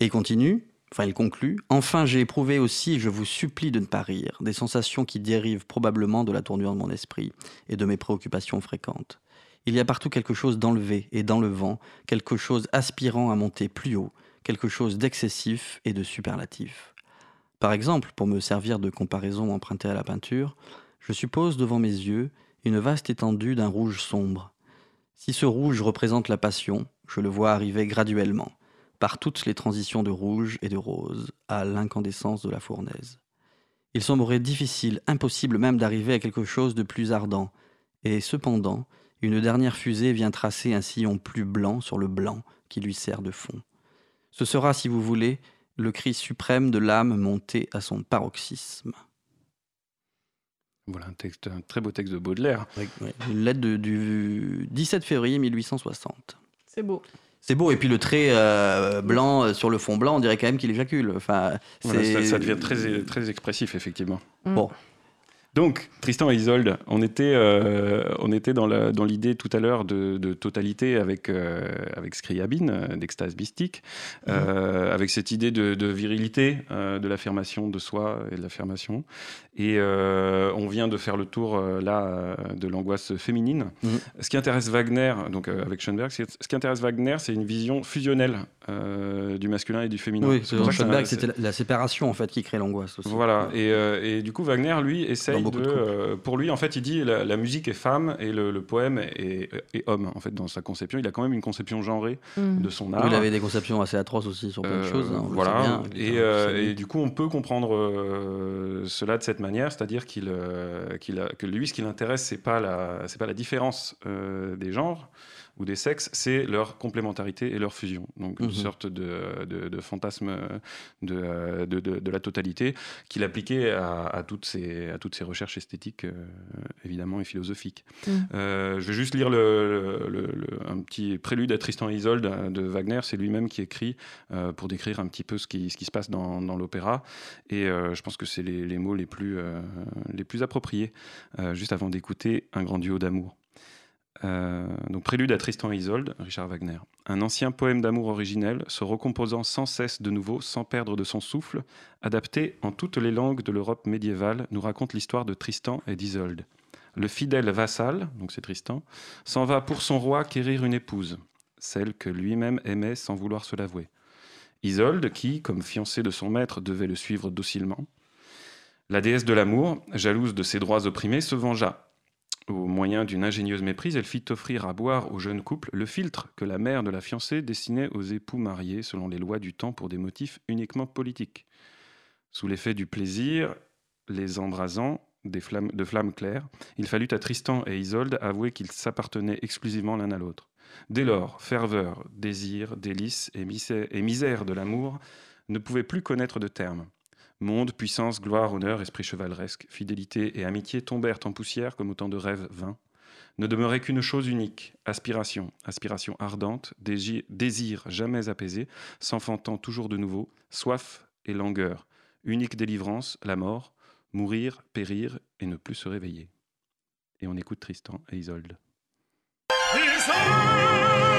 et il continue, enfin il conclut, Enfin j'ai éprouvé aussi, je vous supplie de ne pas rire, des sensations qui dérivent probablement de la tournure de mon esprit et de mes préoccupations fréquentes. Il y a partout quelque chose d'enlevé et dans le vent, quelque chose aspirant à monter plus haut, quelque chose d'excessif et de superlatif. Par exemple, pour me servir de comparaison empruntée à la peinture, je suppose devant mes yeux une vaste étendue d'un rouge sombre. Si ce rouge représente la passion, je le vois arriver graduellement, par toutes les transitions de rouge et de rose, à l'incandescence de la fournaise. Il semblerait difficile, impossible même d'arriver à quelque chose de plus ardent, et cependant, une dernière fusée vient tracer un sillon plus blanc sur le blanc qui lui sert de fond. Ce sera, si vous voulez, le cri suprême de l'âme montée à son paroxysme. Voilà un, texte, un très beau texte de Baudelaire. Une lettre du 17 février 1860. C'est beau. C'est beau, et puis le trait euh, blanc euh, sur le fond blanc, on dirait quand même qu'il éjacule. Enfin, ça, ça, devient très, très expressif, effectivement. Mm. Bon, Donc, Tristan et Isolde, on était, euh, on était dans l'idée tout à l'heure de, de totalité avec, euh, avec Scriabine, euh, d'extase mystique, euh, avec cette idée de, de virilité, de l'affirmation de soi et de l'affirmation. Et on vient de faire le tour, là, de l'angoisse féminine. Mhm. Ce qui intéresse Wagner, donc avec Schoenberg, ce qui intéresse Wagner, c'est une vision fusionnelle euh, du masculin et du féminin. oui, C'est c'était la, la séparation en fait qui crée l'angoisse aussi. voilà, et, euh, et du coup, Wagner, lui, essaye de. euh, pour lui, en fait, il dit la, la musique est femme et le, le poème est, est homme, en fait, dans sa conception. Il a quand même une conception genrée Mm. de son art. Il avait des conceptions assez atroces aussi sur plein de Euh, choses. hein, voilà, bien, et, euh, du coup, on peut comprendre euh, cela de cette manière, c'est-à-dire qu'il, euh, qu'il a- que lui, ce qui l'intéresse, c'est pas la, c'est pas la différence euh, des genres ou des sexes, c'est leur complémentarité et leur fusion. Donc une Mhm. sorte de, de- de fantasme de, la totalité qu'il appliquait à, à toutes ces, à toutes ces recherches esthétiques, euh, évidemment, et philosophiques. Mhm. Euh, je vais juste lire le, le- le- un petit prélude à Tristan et Isolde de Wagner. C'est lui-même qui écrit euh, pour décrire un petit peu ce qui, ce qui se passe dans, dans l'opéra. Et je pense que c'est les, les mots les plus, les plus appropriés, juste avant d'écouter un grand duo d'amour. Euh, donc prélude à Tristan et Isolde, Richard Wagner. Un ancien poème d'amour originel, se recomposant sans cesse de nouveau, sans perdre de son souffle, adapté en toutes les langues de l'Europe médiévale, nous raconte l'histoire de Tristan et d'Isolde. Le fidèle vassal, donc c'est Tristan, s'en va pour son roi quérir une épouse, celle que lui-même aimait sans vouloir se l'avouer. Isolde, qui, comme fiancée de son maître, devait le suivre docilement. La déesse de l'amour, jalouse de ses droits opprimés, se vengea. Au moyen d'une ingénieuse méprise, elle fit offrir à boire au jeune couple le filtre que la mère de la fiancée destinait aux époux mariés selon les lois du temps pour des motifs uniquement politiques. Sous l'effet du plaisir, les embrasant de flammes claires, il fallut à Tristan et Isolde avouer qu'ils s'appartenaient exclusivement l'un à l'autre. Dès lors, ferveur, désir, délice et misère, et misère de l'amour ne pouvaient plus connaître de terme. Monde, puissance, gloire, honneur, esprit chevaleresque, fidélité et amitié tombèrent en poussière comme autant de rêves vains. Ne demeurait qu'une chose unique, aspiration, aspiration ardente, désir, jamais apaisé, s'enfantant toujours de nouveau, soif et langueur, unique délivrance, la mort, mourir, périr et ne plus se réveiller. Et on écoute Tristan et Isolde. Bist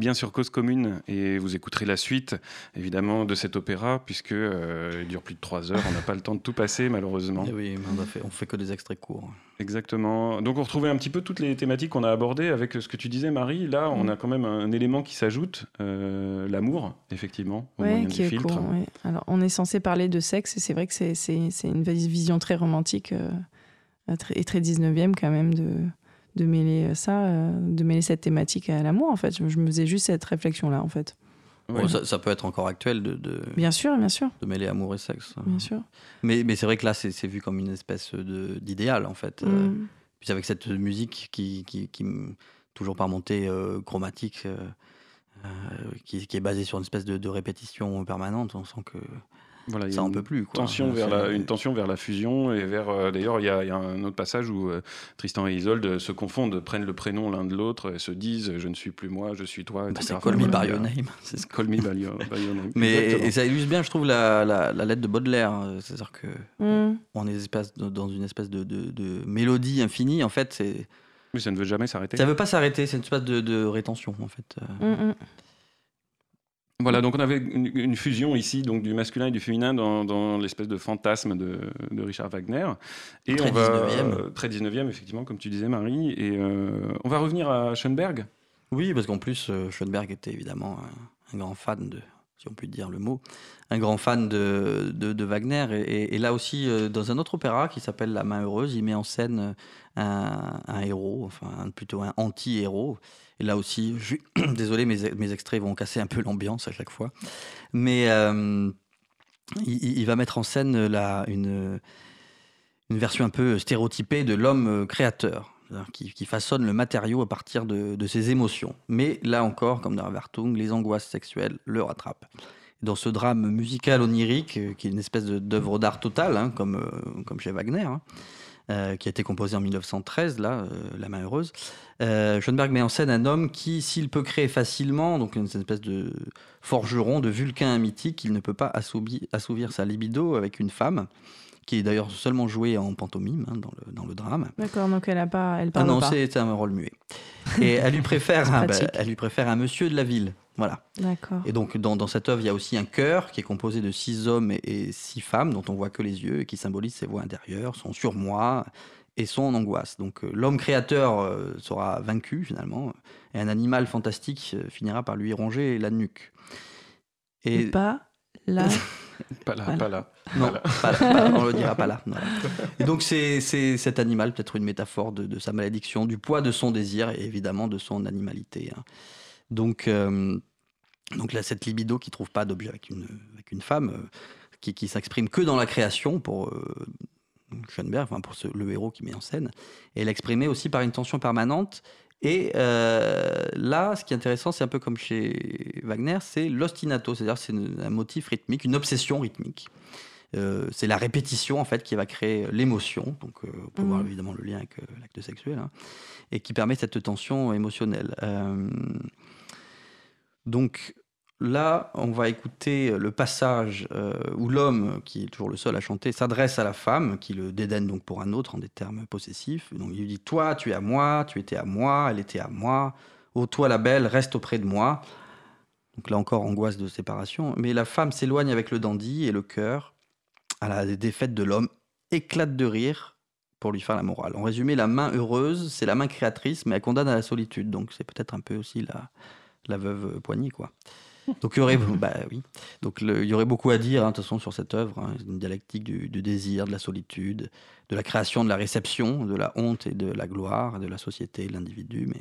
bien sur Cause Commune et vous écouterez la suite, évidemment, de cet opéra, puisque euh, il dure plus de trois heures. On n'a pas le temps de tout passer, malheureusement. Eh oui, on, fait, on fait que des extraits courts. Exactement. Donc on retrouvait un petit peu toutes les thématiques qu'on a abordées avec ce que tu disais, Marie. Là, on Mm. a quand même un élément qui s'ajoute, euh, l'amour, effectivement, au Ouais, moyen qui du est filtre. court, ouais. Alors, on est censé parler de sexe et c'est vrai que c'est, une vision très romantique euh, euh, et très 19e quand même de, de mêler ça, euh, de mêler cette thématique à l'amour en fait. Je, je me faisais juste cette réflexion-là en fait. Ouais. Bon, ça, ça peut être encore actuel de, de, Bien sûr, bien sûr, de mêler amour et sexe. bien sûr. Mais, mais c'est vrai que là, c'est c'est vu comme une espèce de- d'idéal, en fait. Euh, Mm. Puis avec cette musique qui, qui, toujours par montée euh, chromatique, euh, euh, qui, qui est basée sur une espèce de, de répétition permanente, on sent que Voilà, ça en une peut plus. Quoi. tension vers C'est- la, une tension vers la fusion et vers euh, d'ailleurs il y, a- il y a un autre passage où euh, Tristan et Isolde se confondent prennent le prénom l'un de l'autre et se disent je ne suis plus moi je suis toi Bah, c'est Call Me by Your Name. C'est ce Call me by your, by your name. Mais et ça illustre bien, je trouve, la, la, la lettre de Baudelaire. euh, C'est-à-dire que Mm. on est dans une espèce de, de, de mélodie infinie. En fait, c'est Mais ça ne veut jamais s'arrêter. ça veut pas s'arrêter. C'est une espèce de, de rétention, en fait. euh. Mm, mm. Voilà, donc on avait une, une fusion ici donc du masculin et du féminin dans, dans l'espèce de fantasme de, de Richard Wagner. Et Très on va 19e. euh, très 19e effectivement comme tu disais Marie et euh, on va revenir à Schoenberg. Oui, parce qu'en plus, euh, Schoenberg était évidemment un, un grand fan de, si on peut dire le mot, un grand fan de, de, de Wagner. Et, et- et là aussi, dans un autre opéra qui s'appelle La Main Heureuse, il met en scène un, un héros, enfin plutôt un anti-héros. Et là aussi, désolé, mes, extraits vont casser un peu l'ambiance à chaque fois. Mais euh, il, va mettre en scène une, version un peu stéréotypée de l'homme euh, créateur. Qui, façonne le matériau à partir de, ses émotions. Mais là encore, comme dans Wartung, les angoisses sexuelles le rattrapent. Dans ce drame musical onirique, euh, qui est une espèce d'œuvre d'art totale, hein, comme, comme chez Wagner, hein, euh, qui a été composé en 1913, là, euh, La main heureuse, euh, Schoenberg met en scène un homme qui, s'il peut créer facilement, donc une espèce de forgeron, de vulcain mythique, il ne peut pas assouvir, assouvir sa libido avec une femme, qui est d'ailleurs seulement jouée en pantomime hein, dans, le, dans le drame. D'accord, donc elle a pas, elle Ah parle non, pas. c'est un rôle muet. Et elle lui préfère, un, bah, elle lui préfère un monsieur de la ville. Voilà. D'accord. Et donc, dans, dans cette œuvre, il y a aussi un chœur qui est composé de six hommes et, et six femmes, dont on voit que les yeux, et qui symbolisent ses voix intérieures, son surmoi et son angoisse. Donc, euh, l'homme créateur euh, sera vaincu, finalement, et un animal fantastique euh, finira par lui ronger la nuque. Et pas là. Pas là, Voilà. pas là. Non, Voilà. pas là, pas là, on le dira pas là. voilà. Et donc c'est c'est cet animal, peut-être une métaphore de, de sa malédiction, du poids de son désir et évidemment de son animalité. hein. Donc, euh, donc là, cette libido qui trouve pas d'objet avec une, avec une femme, euh, qui, qui s'exprime que dans la création pour euh, Schoenberg, enfin pour ce- le héros qui met en scène, et l'exprimer aussi par une tension permanente. Et euh, là, ce qui est intéressant, c'est un peu comme chez Wagner, c'est l'ostinato, c'est-à-dire c'est un motif rythmique, une obsession rythmique. Euh, c'est la répétition en fait qui va créer l'émotion. Donc, euh, on peut Mhm. voir évidemment le lien avec euh, l'acte sexuel, hein, et qui permet cette tension émotionnelle. Donc là, on va écouter le passage euh, où l'homme, qui est toujours le seul à chanter, s'adresse à la femme, qui le dédaigne donc pour un autre en des termes possessifs. Donc il lui dit Toi, tu es à moi, tu étais à moi, elle était à moi. Ô toi, la belle, reste auprès de moi. Donc là encore, angoisse de séparation. Mais la femme s'éloigne avec le dandy et le cœur, à la défaite de l'homme, éclate de rire pour lui faire la morale. En résumé, la main heureuse, c'est la main créatrice, mais elle condamne à la solitude. Donc c'est peut-être un peu aussi la, la veuve poignée, quoi. Donc il y aurait, bah, oui. Donc il y aurait beaucoup à dire, hein, de toute façon, sur cette œuvre, hein. une dialectique du, désir, de la solitude, de la création, de la réception, de la honte et de la gloire, de la société, de l'individu. Mais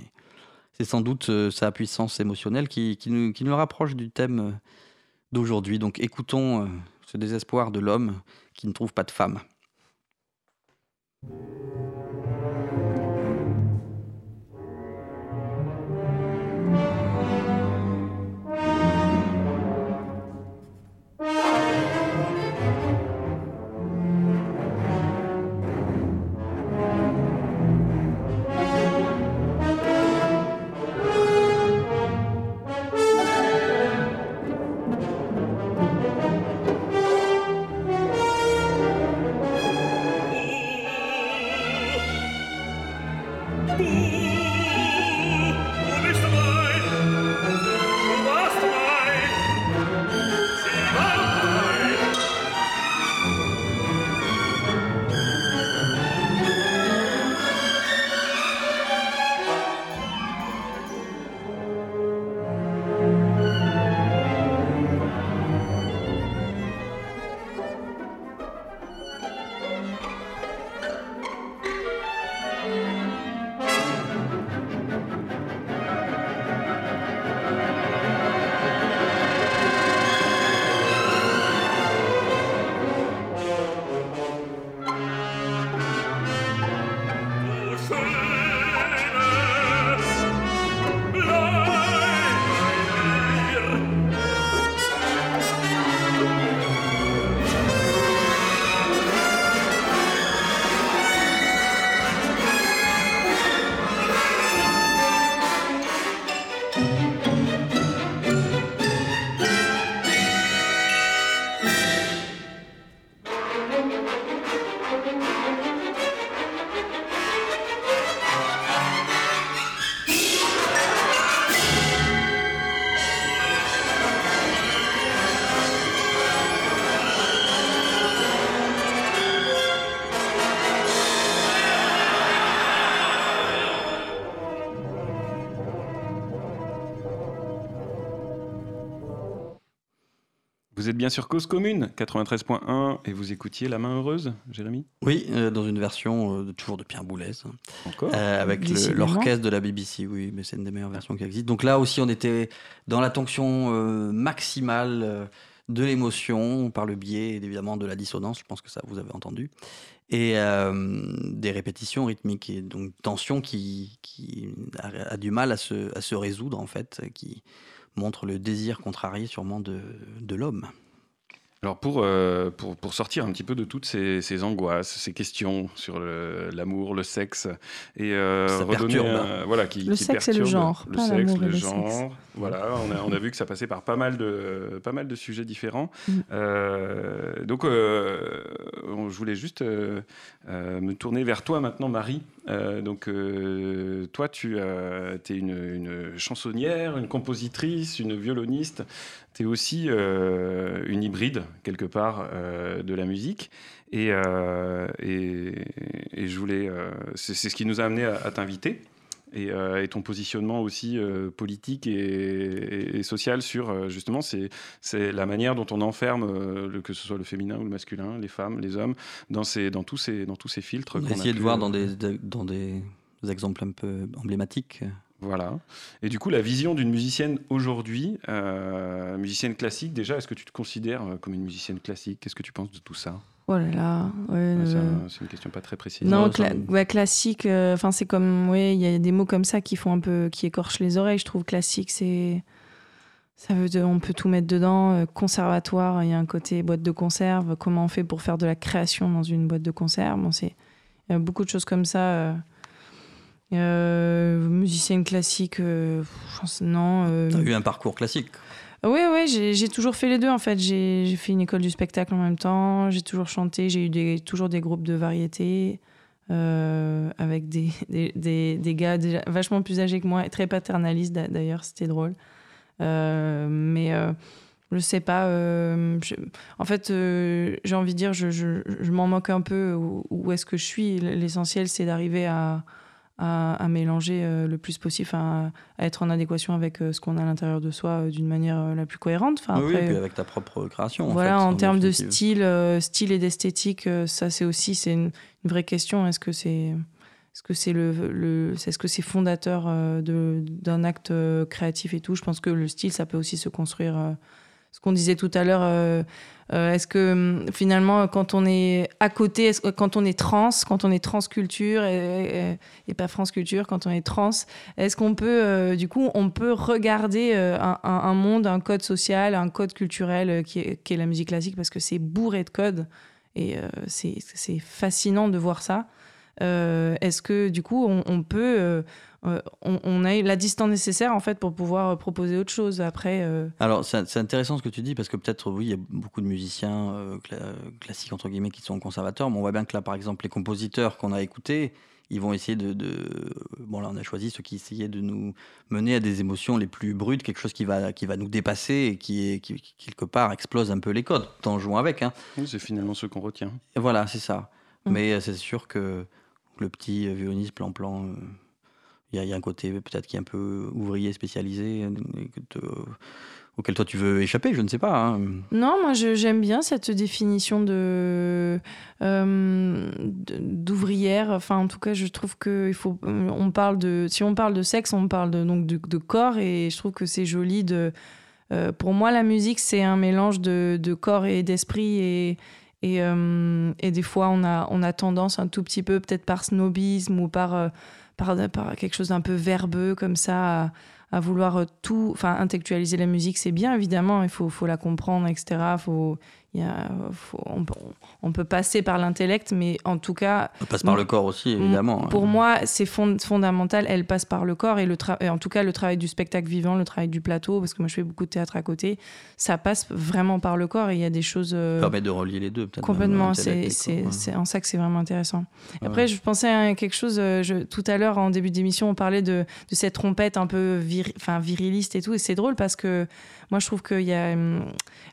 c'est sans doute euh, sa puissance émotionnelle qui, nous, qui, nous, rapproche du thème euh, d'aujourd'hui. Donc écoutons euh, ce désespoir de l'homme qui ne trouve pas de femme. Bien sur Cause Commune 93.1 et vous écoutiez La Main Heureuse, Jérémy? Oui, euh, dans une version euh, toujours de Pierre Boulez. Encore? Euh, Avec l'orchestre de la BBC, oui, mais c'est une des meilleures versions qui existent. Donc là aussi, on était dans la tension maximale de l'émotion par le biais évidemment de la dissonance, je pense que ça vous avez entendu, et des répétitions rythmiques, et donc tension qui, qui a, du mal à se, à se résoudre en fait, qui montre le désir contrarié sûrement de, de l'homme. Alors pour, euh, pour, pour, sortir un petit peu de toutes ces, ces angoisses, ces questions sur l'amour, le, sexe, et euh, redonner un, voilà, qui, le sexe et le genre. Le sexe, le, genre. Voilà, on a, on a, vu que ça passait par pas mal de, pas mal de sujets différents. Mm. Euh, donc euh, je voulais juste me tourner vers toi maintenant, Marie. donc toi, tu es une, une chansonnière, une compositrice, une violoniste tu es aussi euh, une hybride, quelque part, euh, de la musique. Et, euh, et, je voulais. c'est ce qui nous a amené à, t'inviter. Et, et, ton positionnement aussi politique et, social sur justement c'est la manière dont on enferme le, que ce soit le féminin ou le masculin, les femmes, les hommes dans ces dans tous ces dans tous ces filtres. Essayer de voir dans des dans des exemples un peu emblématiques. Voilà. Et du coup, la vision d'une musicienne aujourd'hui, euh, musicienne classique, déjà, est-ce que tu te considères euh, comme une musicienne classique? Qu'est-ce que tu penses de tout ça? Oh là là. c'est une question pas très précise. Non, classique, euh, enfin, c'est comme. Oui, il y a des mots comme ça qui font un peu. qui écorchent les oreilles. Je trouve classique, c'est. Ça veut on peut tout mettre dedans. conservatoire, il y a un côté boîte de conserve. Comment on fait pour faire de la création dans une boîte de conserve? Bon, Il y a beaucoup de choses comme ça. Euh, musicienne classique, euh, non. Euh... T'as eu un parcours classique Oui, oui, j'ai toujours fait les deux en fait. J'ai fait une école du spectacle en même temps, j'ai toujours chanté, j'ai eu des, toujours des groupes de variété euh, avec des, des, des, gars vachement plus âgés que moi, très paternalistes d'ailleurs, c'était drôle. mais je sais pas. en fait, j'ai envie de dire, je, je, je m'en moque un peu où, où est-ce que je suis. L'essentiel, c'est d'arriver à à, mélanger euh, le plus possible, à, à, être en adéquation avec euh, ce qu'on a à l'intérieur de soi d'une manière la plus cohérente. Enfin, oui, et puis avec ta propre création. Voilà, en, termes de style, style et d'esthétique, ça c'est aussi c'est une, vraie question. Est-ce que c'est est-ce que c'est le, le est-ce que c'est fondateur d'un acte créatif et tout? Je pense que le style, ça peut aussi se construire ce qu'on disait tout à l'heure, euh, euh, est-ce que hum, finalement, quand on est à côté, quand on est trans, quand on est transculture et, et, pas France culture, quand on est trans, est-ce qu'on peut, euh, du coup, on peut regarder un, monde, un code social, un code culturel qui est, qui est la musique classique parce que c'est bourré de codes et c'est fascinant de voir ça. Est-ce que du coup, on, on peut euh, on, a eu la distance nécessaire en fait pour pouvoir euh, proposer autre chose après. Euh. Alors c'est intéressant ce que tu dis parce que peut-être oui il y a beaucoup de musiciens classiques entre guillemets qui sont conservateurs, mais on voit bien que là par exemple les compositeurs qu'on a écoutés, ils vont essayer de, bon là on a choisi ceux qui essayaient de nous mener à des émotions les plus brutes, quelque chose qui va qui va nous dépasser et qui, qui quelque part explose un peu les codes, en jouant avec. Hein. Oui, c'est finalement ce qu'on retient. voilà c'est ça. Mmh. Mais c'est sûr que le petit violoniste plan-plan il y, a un côté peut-être qui est un peu ouvrier, spécialisé, euh, auquel toi tu veux échapper, je ne sais pas. Hein. Non, moi j'aime bien cette définition de euh, d'ouvrière. Enfin, en tout cas, je trouve que il faut. On parle de. Si on parle de sexe, on parle de, donc de, corps, et je trouve que c'est joli de. Euh, pour moi, la musique, c'est un mélange de, de corps et d'esprit et. Et, et, des fois, on a, on a tendance un tout petit peu, peut-être par snobisme ou par par, quelque chose d'un peu verbeux comme ça, à, vouloir tout, enfin intellectualiser la musique, c'est bien évidemment, il faut, faut la comprendre, etc. Faut, y a, on, peut passer par l'intellect, mais en tout cas. On passe par le corps aussi, évidemment. Pour moi, c'est fondamental. Elle passe par le corps et, le et en tout cas, le travail du spectacle vivant, le travail du plateau, parce que moi je fais beaucoup de théâtre à côté, ça passe vraiment par le corps et il y a des choses. Euh, ça permet de relier les deux, peut-être. Complètement, c'est en ça que c'est vraiment intéressant. Après, je pensais à quelque chose, euh, je, tout à l'heure, en début d'émission, on parlait de, de, cette trompette un peu enfin viriliste et tout, et c'est drôle parce que moi je trouve qu'il y a hum,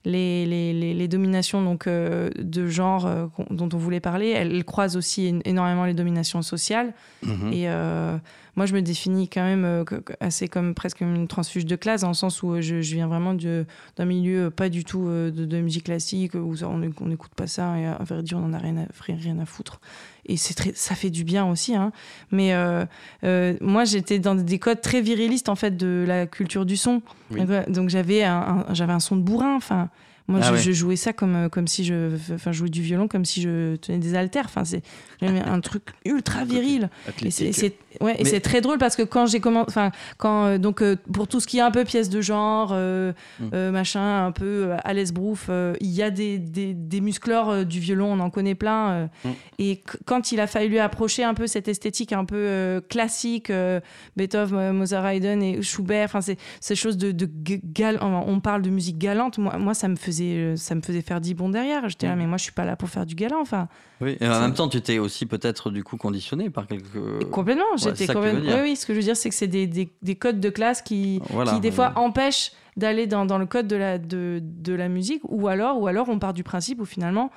les, les, les, les dominations donc, euh, de genre euh, dont on voulait parler, elles, croisent aussi énormément les dominations sociales. Mhm. Et euh, moi, je me définis quand même assez comme presque une transfuge de classe, dans le sens où je, viens vraiment d'un milieu pas du tout de, musique classique, où on n'écoute pas ça, et à vrai dire, on n'en a rien à, rien à foutre. Et très, ça fait du bien aussi. Hein. Mais moi, j'étais dans des codes très virilistes, en fait, de la culture du son. Donc, j'avais un, un son de bourrin, enfin moi, ah je, jouais ça comme, euh, comme si je. Enfin, jouais du violon comme si je tenais des haltères. Enfin, c'est un truc ultra viril. Et c'est ouais, très drôle parce que quand j'ai commencé. Enfin, quand. Euh, donc, euh, pour tout ce qui est un peu pièce de genre, mm. machin, un peu à l'esbrouf, il y a des, des, des muscleurs du violon, on en connaît plein. Mm. Et quand il a fallu lui approcher un peu cette esthétique un peu classique, Beethoven, Mozart, Haydn et Schubert, enfin, c'est ces choses de, de gal on parle de musique galante. Moi, moi ça me faisait euh, ça me faisait faire 10 bons derrière. J'étais là, mm. mais moi, je suis pas là pour faire du galant. Enfin, oui, et en même temps, tu étais aussi peut-être du coup conditionné par quelques. complètement, j'étais quand même. Oui, oui, ce que je veux dire, c'est que c'est des, des, des, codes de classe qui, qui des fois, empêchent d'aller dans, dans, le code de la, de, de, la musique, ou alors, ou alors on part du principe où finalement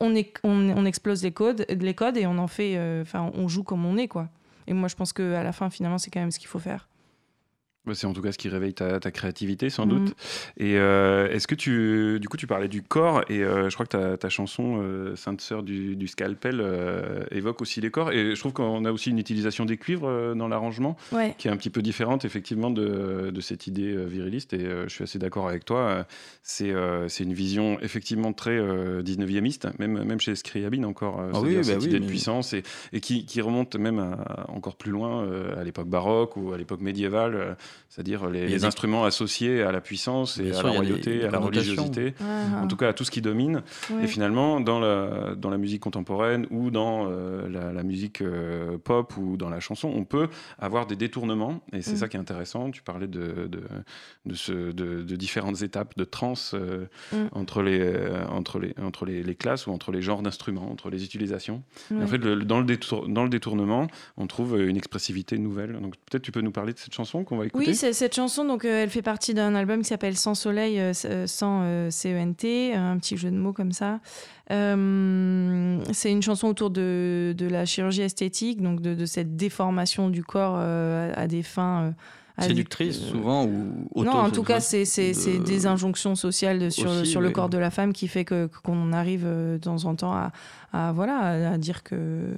on, est, on, on explose les codes, les codes et on en fait, euh, enfin, on joue comme on est, quoi. Et moi, je pense qu'à la fin, finalement, c'est quand même ce qu'il faut faire. Bah, c'est en tout cas ce qui réveille ta, créativité, sans doute. Mm. Et euh, est-ce que tu, du coup, tu parlais du corps, et euh, je crois que ta, chanson euh, Sainte Sœur du, scalpel évoque aussi les corps. Et je trouve qu'on a aussi une utilisation des cuivres dans l'arrangement, qui est un petit peu différente, effectivement, de, de cette idée viriliste. Et je suis assez d'accord avec toi. C'est une vision, effectivement, très 19e, même, même chez Scriabine encore. Ah oui, cette bah idée de puissance, et, et qui, qui, remonte même encore plus loin, à l'époque baroque ou à l'époque médiévale c'est-à-dire les, instruments associés à la puissance et à la royauté, à la religiosité, ah. en tout cas à tout ce qui domine. Et finalement, dans la, dans la musique contemporaine ou dans euh, la, musique euh, pop ou dans la chanson, on peut avoir des détournements, et c'est mm. ça qui est intéressant. Tu parlais de, de, de, ce, de différentes étapes de trans euh, mm. entre, les, entre, les, entre les, classes ou entre les genres d'instruments, entre les utilisations. En fait, dans, le dans le détournement, on trouve une expressivité nouvelle. Donc peut-être tu peux nous parler de cette chanson qu'on va écouter Oui, cette chanson, donc, elle fait partie d'un album qui s'appelle Sans Soleil, sans C-E-N-T, un petit jeu de mots comme ça. c'est une chanson autour de, de, la chirurgie esthétique, donc de, de cette déformation du corps à des fins séductrice souvent ou Non, en tout cas, c'est des injonctions sociales sur, sur le corps de la femme qui fait que qu'on arrive euh, de temps en temps à, à voilà à dire que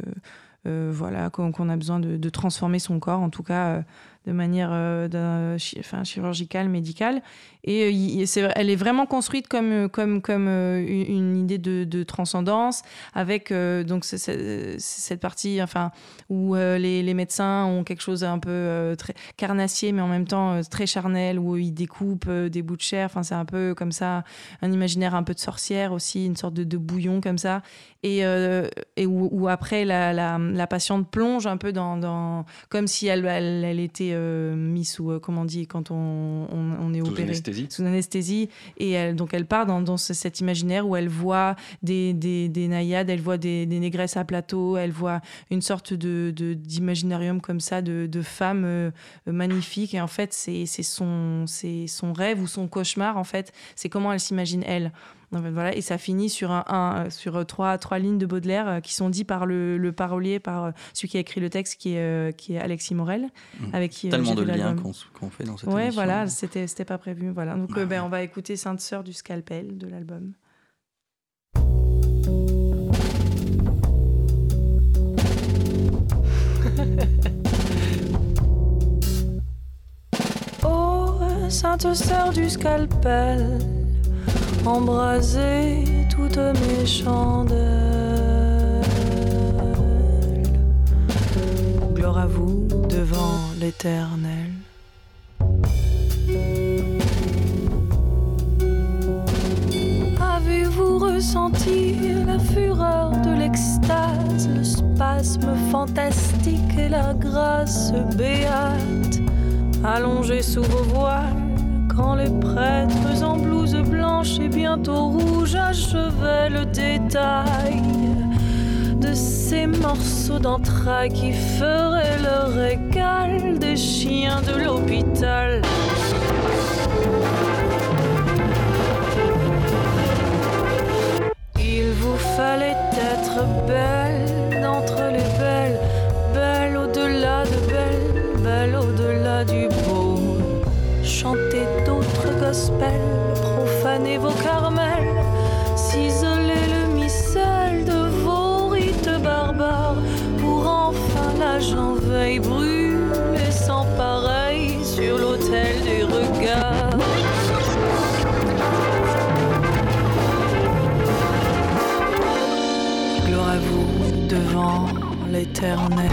euh, voilà qu'on a besoin de, de, transformer son corps, en tout cas euh, de manière euh, chirurgicale, médicale. Et euh, elle est vraiment construite comme, euh, comme, comme une, idée de, de, transcendance, avec donc cette partie enfin, où les, les, médecins ont quelque chose un peu très carnassier, mais en même temps très charnel, où ils découpent des bouts de chair. Enfin, c'est un peu comme ça, un imaginaire un peu de sorcière aussi, une sorte de, de bouillon comme ça. Et, et où, où, après, la, la, la, patiente plonge un peu dans, dans comme si elle, elle, elle était euh, mis sous, euh, comment on dit, quand on, on, est opéré anesthésie. Sous anesthésie. Et elle, donc elle part dans, cet imaginaire où elle voit des, des, des naïades, elle voit des, négresses à plateau, elle voit une sorte de, d'imaginarium comme ça de, femmes euh, magnifiques. Et en fait, c'est, c'est, son, c'est son rêve ou son cauchemar, en fait. C'est comment elle s'imagine elle voilà, et ça finit sur, un, euh, sur trois, trois lignes de Baudelaire euh, qui sont dites par le, le, parolier, par euh, celui qui a écrit le texte, qui est, qui est Alexis Morel. Mmh. Avec qui, Tellement de liens qu'on fait dans cette ouais, émission. voilà, c'était pas prévu. Voilà. Donc bah, ben, on va écouter Sainte Sœur du Scalpel de l'album. oh, Sainte Sœur du Scalpel embraser toutes mes chandelles. Gloire à vous devant l'éternel. Avez-vous ressenti la fureur de l'extase, le spasme fantastique et la grâce béate, allongés sous vos voiles? Les prêtres en blouse blanche et bientôt rouge achevaient le détail de ces morceaux d'entrailles qui feraient le régal des chiens de l'hôpital. Il vous fallait être belle d'entre les belles, belle au-delà de belle, belle au-delà du beau. Chantez gospel, profanez vos carmels, ciseler le missel de vos rites barbares, pour enfin la veille brûler sans pareil sur l'autel des regards. Gloire à vous devant l'éternel.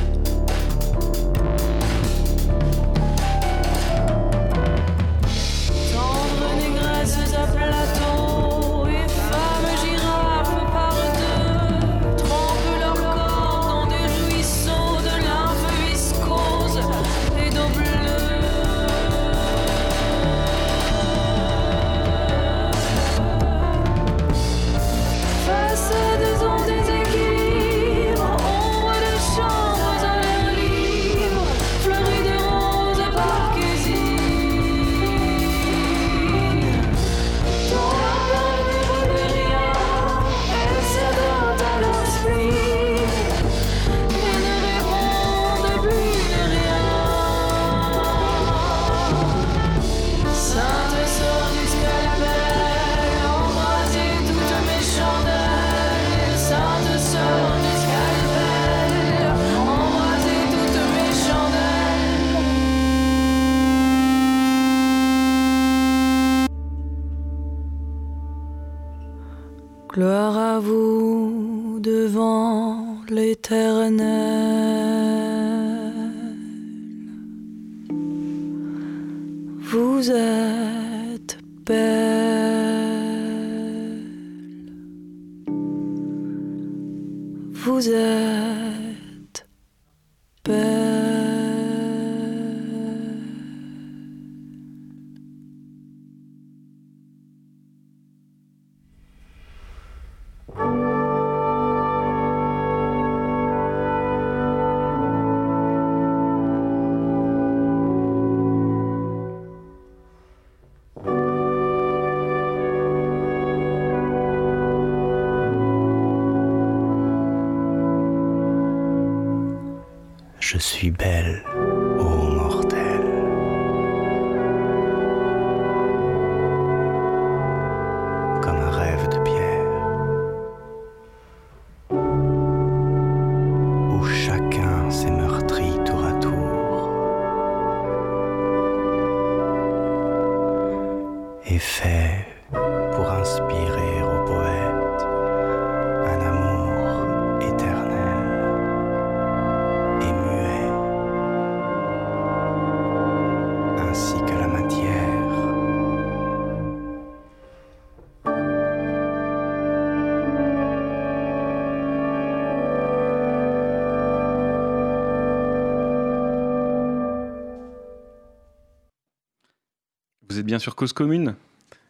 êtes bien sur Cause Commune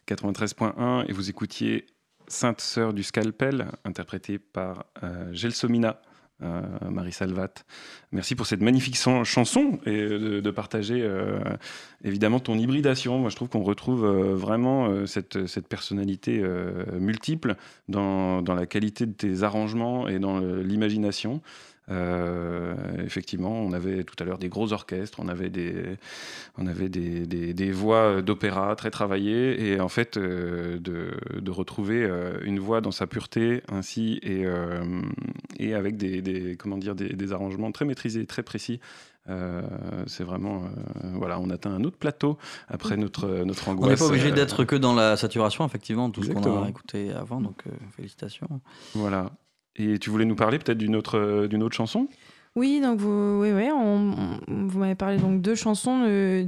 93.1 et vous écoutiez Sainte Sœur du Scalpel, interprétée par euh, Gelsomina, euh, Marie Salvat. Merci pour cette magnifique chanson et de, de partager euh, évidemment ton hybridation. Moi, je trouve qu'on retrouve euh, vraiment euh, cette, personnalité euh, multiple dans, la qualité de tes arrangements et dans l'imagination. Euh, effectivement, on avait tout à l'heure des gros orchestres, on avait des, on avait des, des- des voix d'opéra très travaillées, et en fait, euh, de, de retrouver euh, une voix dans sa pureté ainsi et, et avec des, des- comment dire, des, des arrangements très maîtrisés, très précis. euh, c'est vraiment, euh, voilà, on atteint un autre plateau après notre, notre On n'est angoisse. pas obligé d'être que dans la saturation, effectivement, tout ce qu'on a écouté avant, donc euh, félicitations. Voilà. Et tu voulais nous parler peut-être d'une autre, euh, d'une autre chanson? Oui, donc vous, oui, oui, vous m'avez parlé donc deux chansons euh,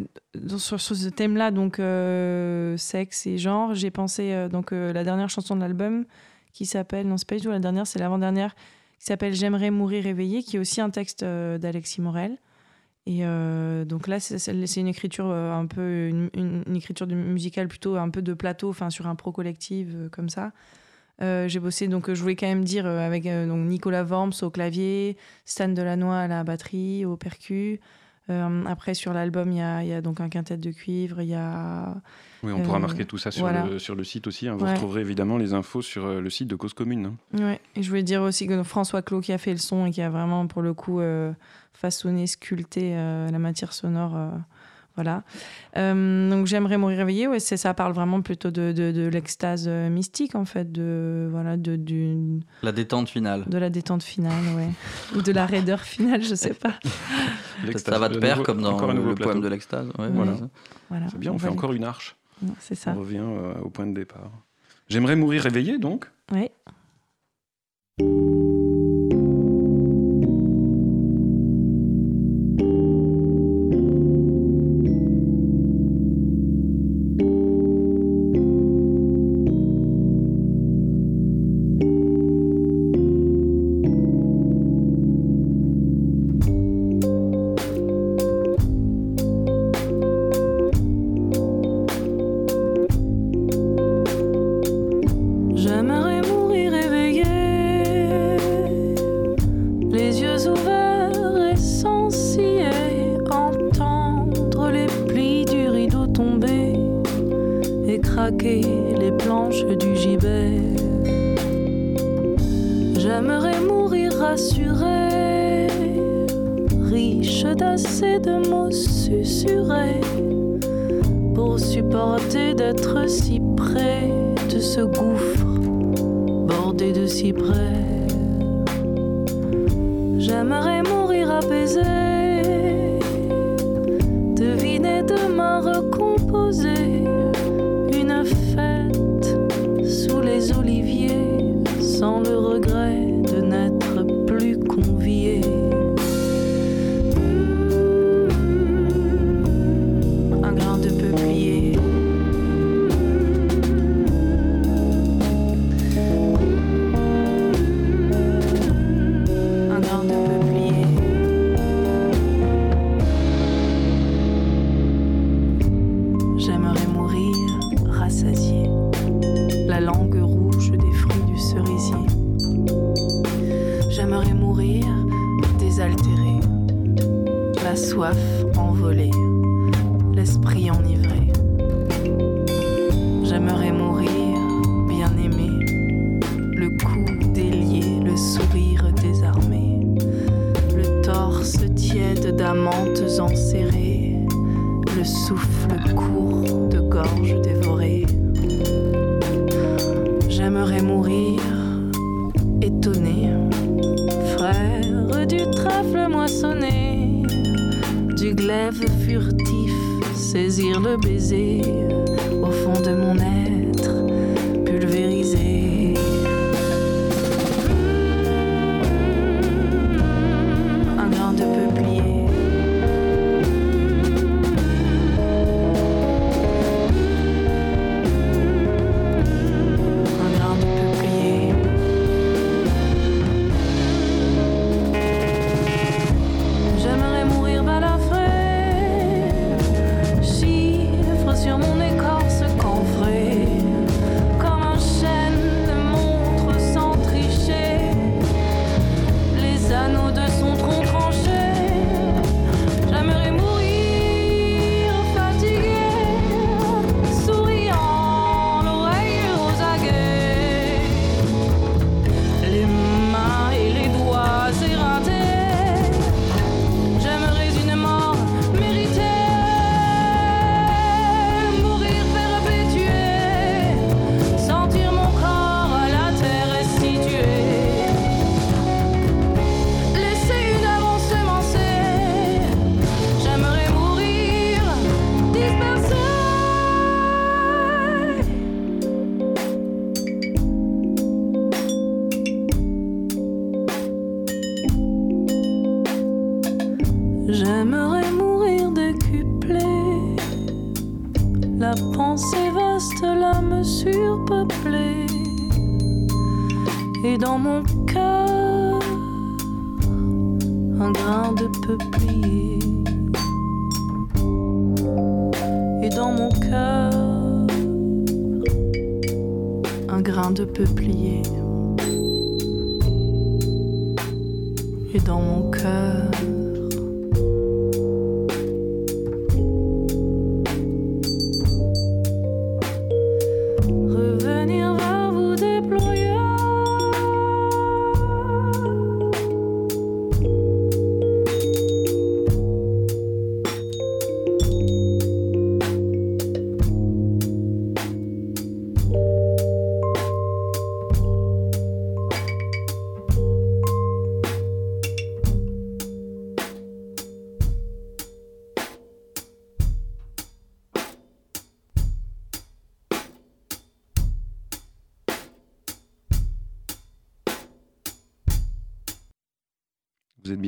sur, sur ce thème-là, donc euh, sexe et genre. J'ai pensé euh, donc la dernière chanson de l'album qui s'appelle, non c'est pas du tout la dernière, c'est l'avant-dernière, qui s'appelle J'aimerais mourir éveillé, qui est aussi un texte d'Alexis Morel. Et donc là, c'est une écriture un peu, une, écriture musicale plutôt un peu de plateau, enfin sur un pro collectif euh, comme ça. Euh, j'ai bossé, donc euh, je voulais quand même dire euh, avec euh, donc Nicolas Worms au clavier, Stan Delannoy à la batterie, au percu. Après, sur l'album, il y a, il y a donc un quintet de cuivre, il y a. Oui, on pourra marquer tout ça sur, voilà. le, sur le site aussi. hein. Vous Ouais. retrouverez évidemment les infos sur le site de Cause Commune. hein. Ouais. Et je voulais dire aussi que François Clos qui a fait le son et qui a vraiment, pour le coup, façonné, sculpté la matière sonore. Voilà. Euh, donc j'aimerais mourir réveillé. Ouais, c'est ça parle vraiment plutôt de, de, de l'extase euh, mystique en fait, de voilà, de du, La détente finale. de la détente finale, ouais, ou de la raideur finale, je sais pas. Ça va de pair nouveau- comme dans le, nouveau poème plateau. de l'extase. Ouais, Voilà. C'est bien, on fait encore une arche. C'est ça. On revient euh, au point de départ. J'aimerais mourir réveillé donc. Ouais. D'assez de mots susurrés pour supporter d'être si près de ce gouffre bordé de cyprès. J'aimerais mourir apaisé, deviner demain recomposer une fête sous les oliviers sans le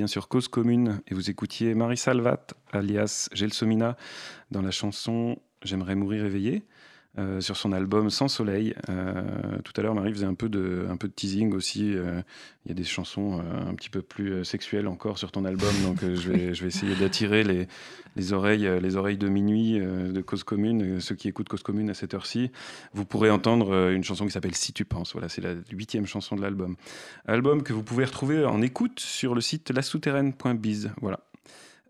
sur Cause Commune et vous écoutiez Marie Salvat, alias Gelsomina, dans la chanson J'aimerais mourir éveillé. Euh, sur son album Sans Soleil. Euh, tout à l'heure, Marie faisait un peu de, un peu de teasing aussi. euh, Il y a des chansons un petit peu plus sexuelles encore sur ton album, donc je, vais, je vais essayer d'attirer les, les, oreilles, les oreilles de minuit de Cause Commune, ceux qui écoutent Cause Commune à cette heure-ci. Vous pourrez entendre une chanson qui s'appelle Si tu penses. Voilà, c'est la huitième chanson de l'album. Album que vous pouvez retrouver en écoute sur le site lasouterraine.biz. Voilà.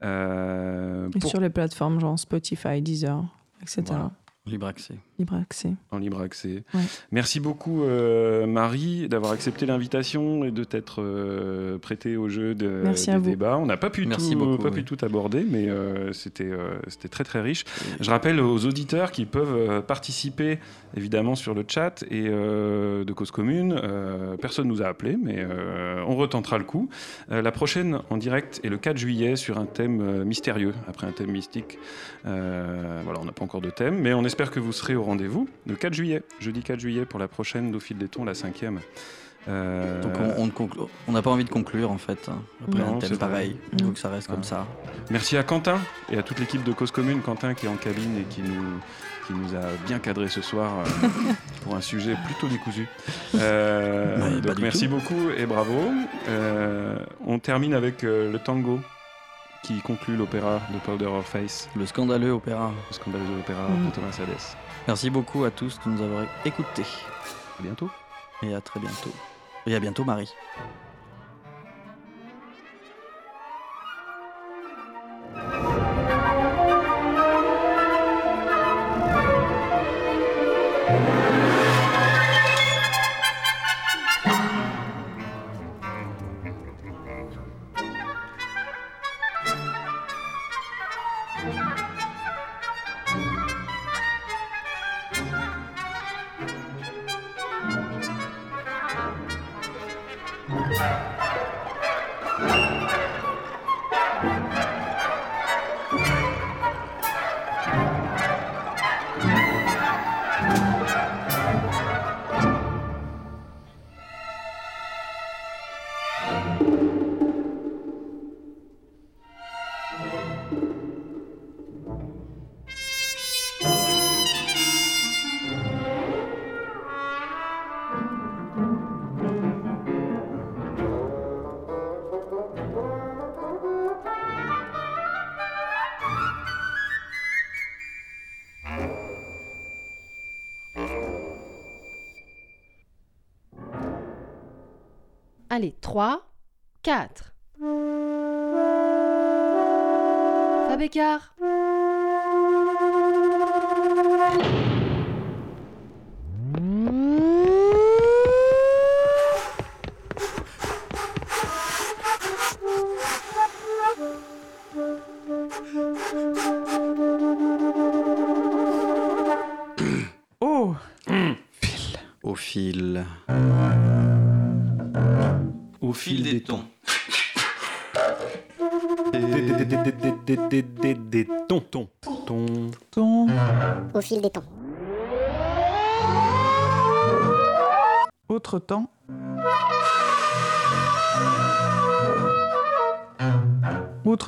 Pour- sur les plateformes genre Spotify, Deezer, etc. Voilà. Libre accès. Libre accès. en libre accès. Ouais. Merci beaucoup euh, Marie d'avoir accepté l'invitation et de t'être euh, prêtée au jeu de, Merci des débats. On n'a pas pu Merci tout, beaucoup, pas oui. pu tout aborder, mais euh, c'était euh, c'était très très riche. Je rappelle aux auditeurs qu'ils peuvent participer évidemment sur le chat et euh, de cause commune. Euh, personne nous a appelé, mais euh, on retentera le coup. Euh, la prochaine en direct est le 4 juillet sur un thème mystérieux, après un thème mystique. Euh, voilà, on n'a pas encore de thème, mais on espère que vous serez au rendez-vous le 4 juillet, jeudi 4 juillet pour la prochaine d'Au fil des tons, la cinquième. Euh, Donc on- n'a pas envie de conclure en fait, hein, après Non, un c'est thème pareil. Non. Donc ça reste comme Ah. ça. Merci à Quentin et à toute l'équipe de Cause Commune. Quentin qui est en cabine et qui nous, qui nous a bien cadré ce soir euh, pour un sujet plutôt décousu. Euh, pas donc merci tout. beaucoup et bravo. Euh, on termine avec le tango qui conclut l'opéra de Powder of Face, Le scandaleux opéra. le scandaleux opéra Mm. de Thomas Hadès. Merci beaucoup à tous de nous avoir écoutés. À bientôt. Et à très bientôt. Et à bientôt Marie. 3,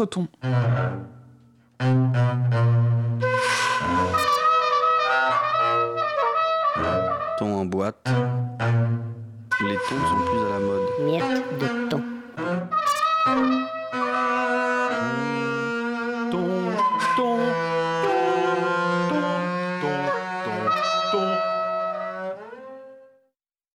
Autre